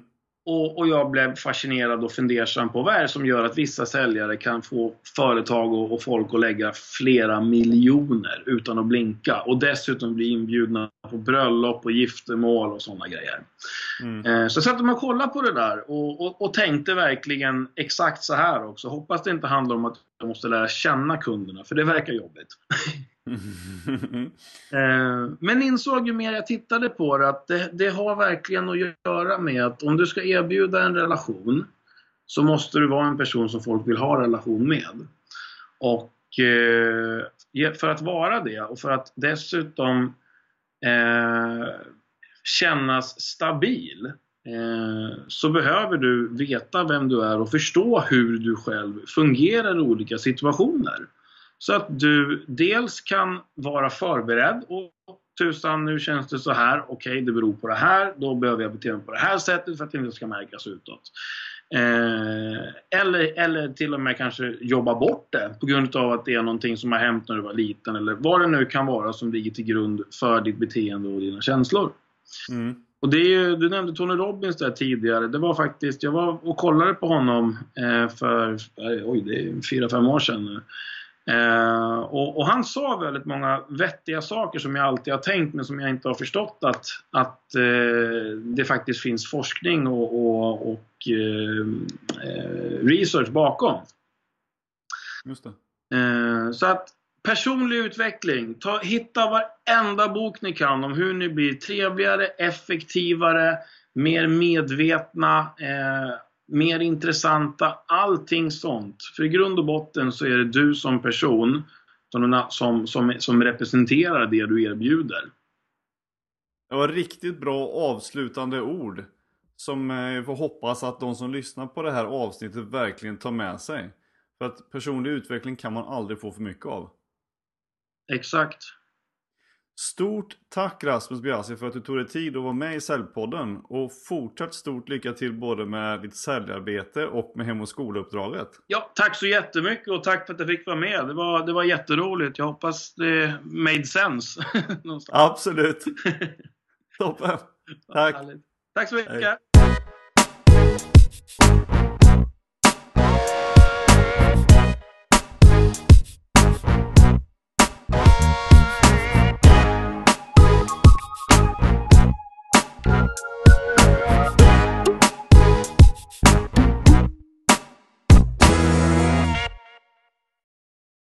Och, och, jag blev fascinerad och fundersam på vad är det som gör att vissa säljare kan få företag och, och, folk att lägga flera miljoner utan att blinka och dessutom bli inbjudna på bröllop och giftermål och sådana grejer. Mm. Eh, så jag satte mig och kollade på det där och, och, och, tänkte verkligen exakt så här också. Hoppas det inte handlar om att jag måste lära känna kunderna, för det verkar jobbigt. *laughs* *laughs* Eh, men insåg ju mer jag tittade på det att det, det, har verkligen att göra med att om du ska erbjuda en relation så måste du vara en person som folk vill ha relation med. Och eh, för att vara det och för att dessutom eh, kännas stabil eh, så behöver du veta vem du är och förstå hur du själv fungerar i olika situationer. Så att du dels kan vara förberedd och tusan nu känns det så här, okej okay, det beror på det här, då behöver jag bete mig på det här sättet för att det inte ska märkas utåt. Eh, eller, eller till och med kanske jobba bort det på grund av att det är någonting som har hänt när du var liten eller vad det nu kan vara som ligger till grund för ditt beteende och dina känslor. Mm. Och det är ju, du nämnde Tony Robbins där tidigare. Det var faktiskt, jag var och kollade på honom eh, för, oj det är fyra fem år sedan. Eh, och, och, han sa väldigt många vettiga saker som jag alltid har tänkt men som jag inte har förstått att, att eh, det faktiskt finns forskning och, och, och eh, eh research bakom. Just det. Eh, så att personlig utveckling. Ta, hitta varenda bok ni kan om hur ni blir trevligare, effektivare, mer medvetna eh, mer intressanta, allting sånt. För i grund och botten så är det du som person som, som, som, som representerar det du erbjuder. Det var riktigt bra avslutande ord. Som jag får hoppas att de som lyssnar på det här avsnittet verkligen tar med sig. För att personlig utveckling kan man aldrig få för mycket av. Exakt. Stort tack Rasmus Biasi för att du tog dig tid att vara med i Säljpodden och fortsatt stort lycka till både med ditt säljarbete och med Hem och skoluppdraget. Ja, tack så jättemycket och tack för att jag fick vara med. Det var, det var jätteroligt. Jag hoppas det made sense. *laughs* Absolut. *laughs* Toppen. Tack. Tack så mycket. Hej.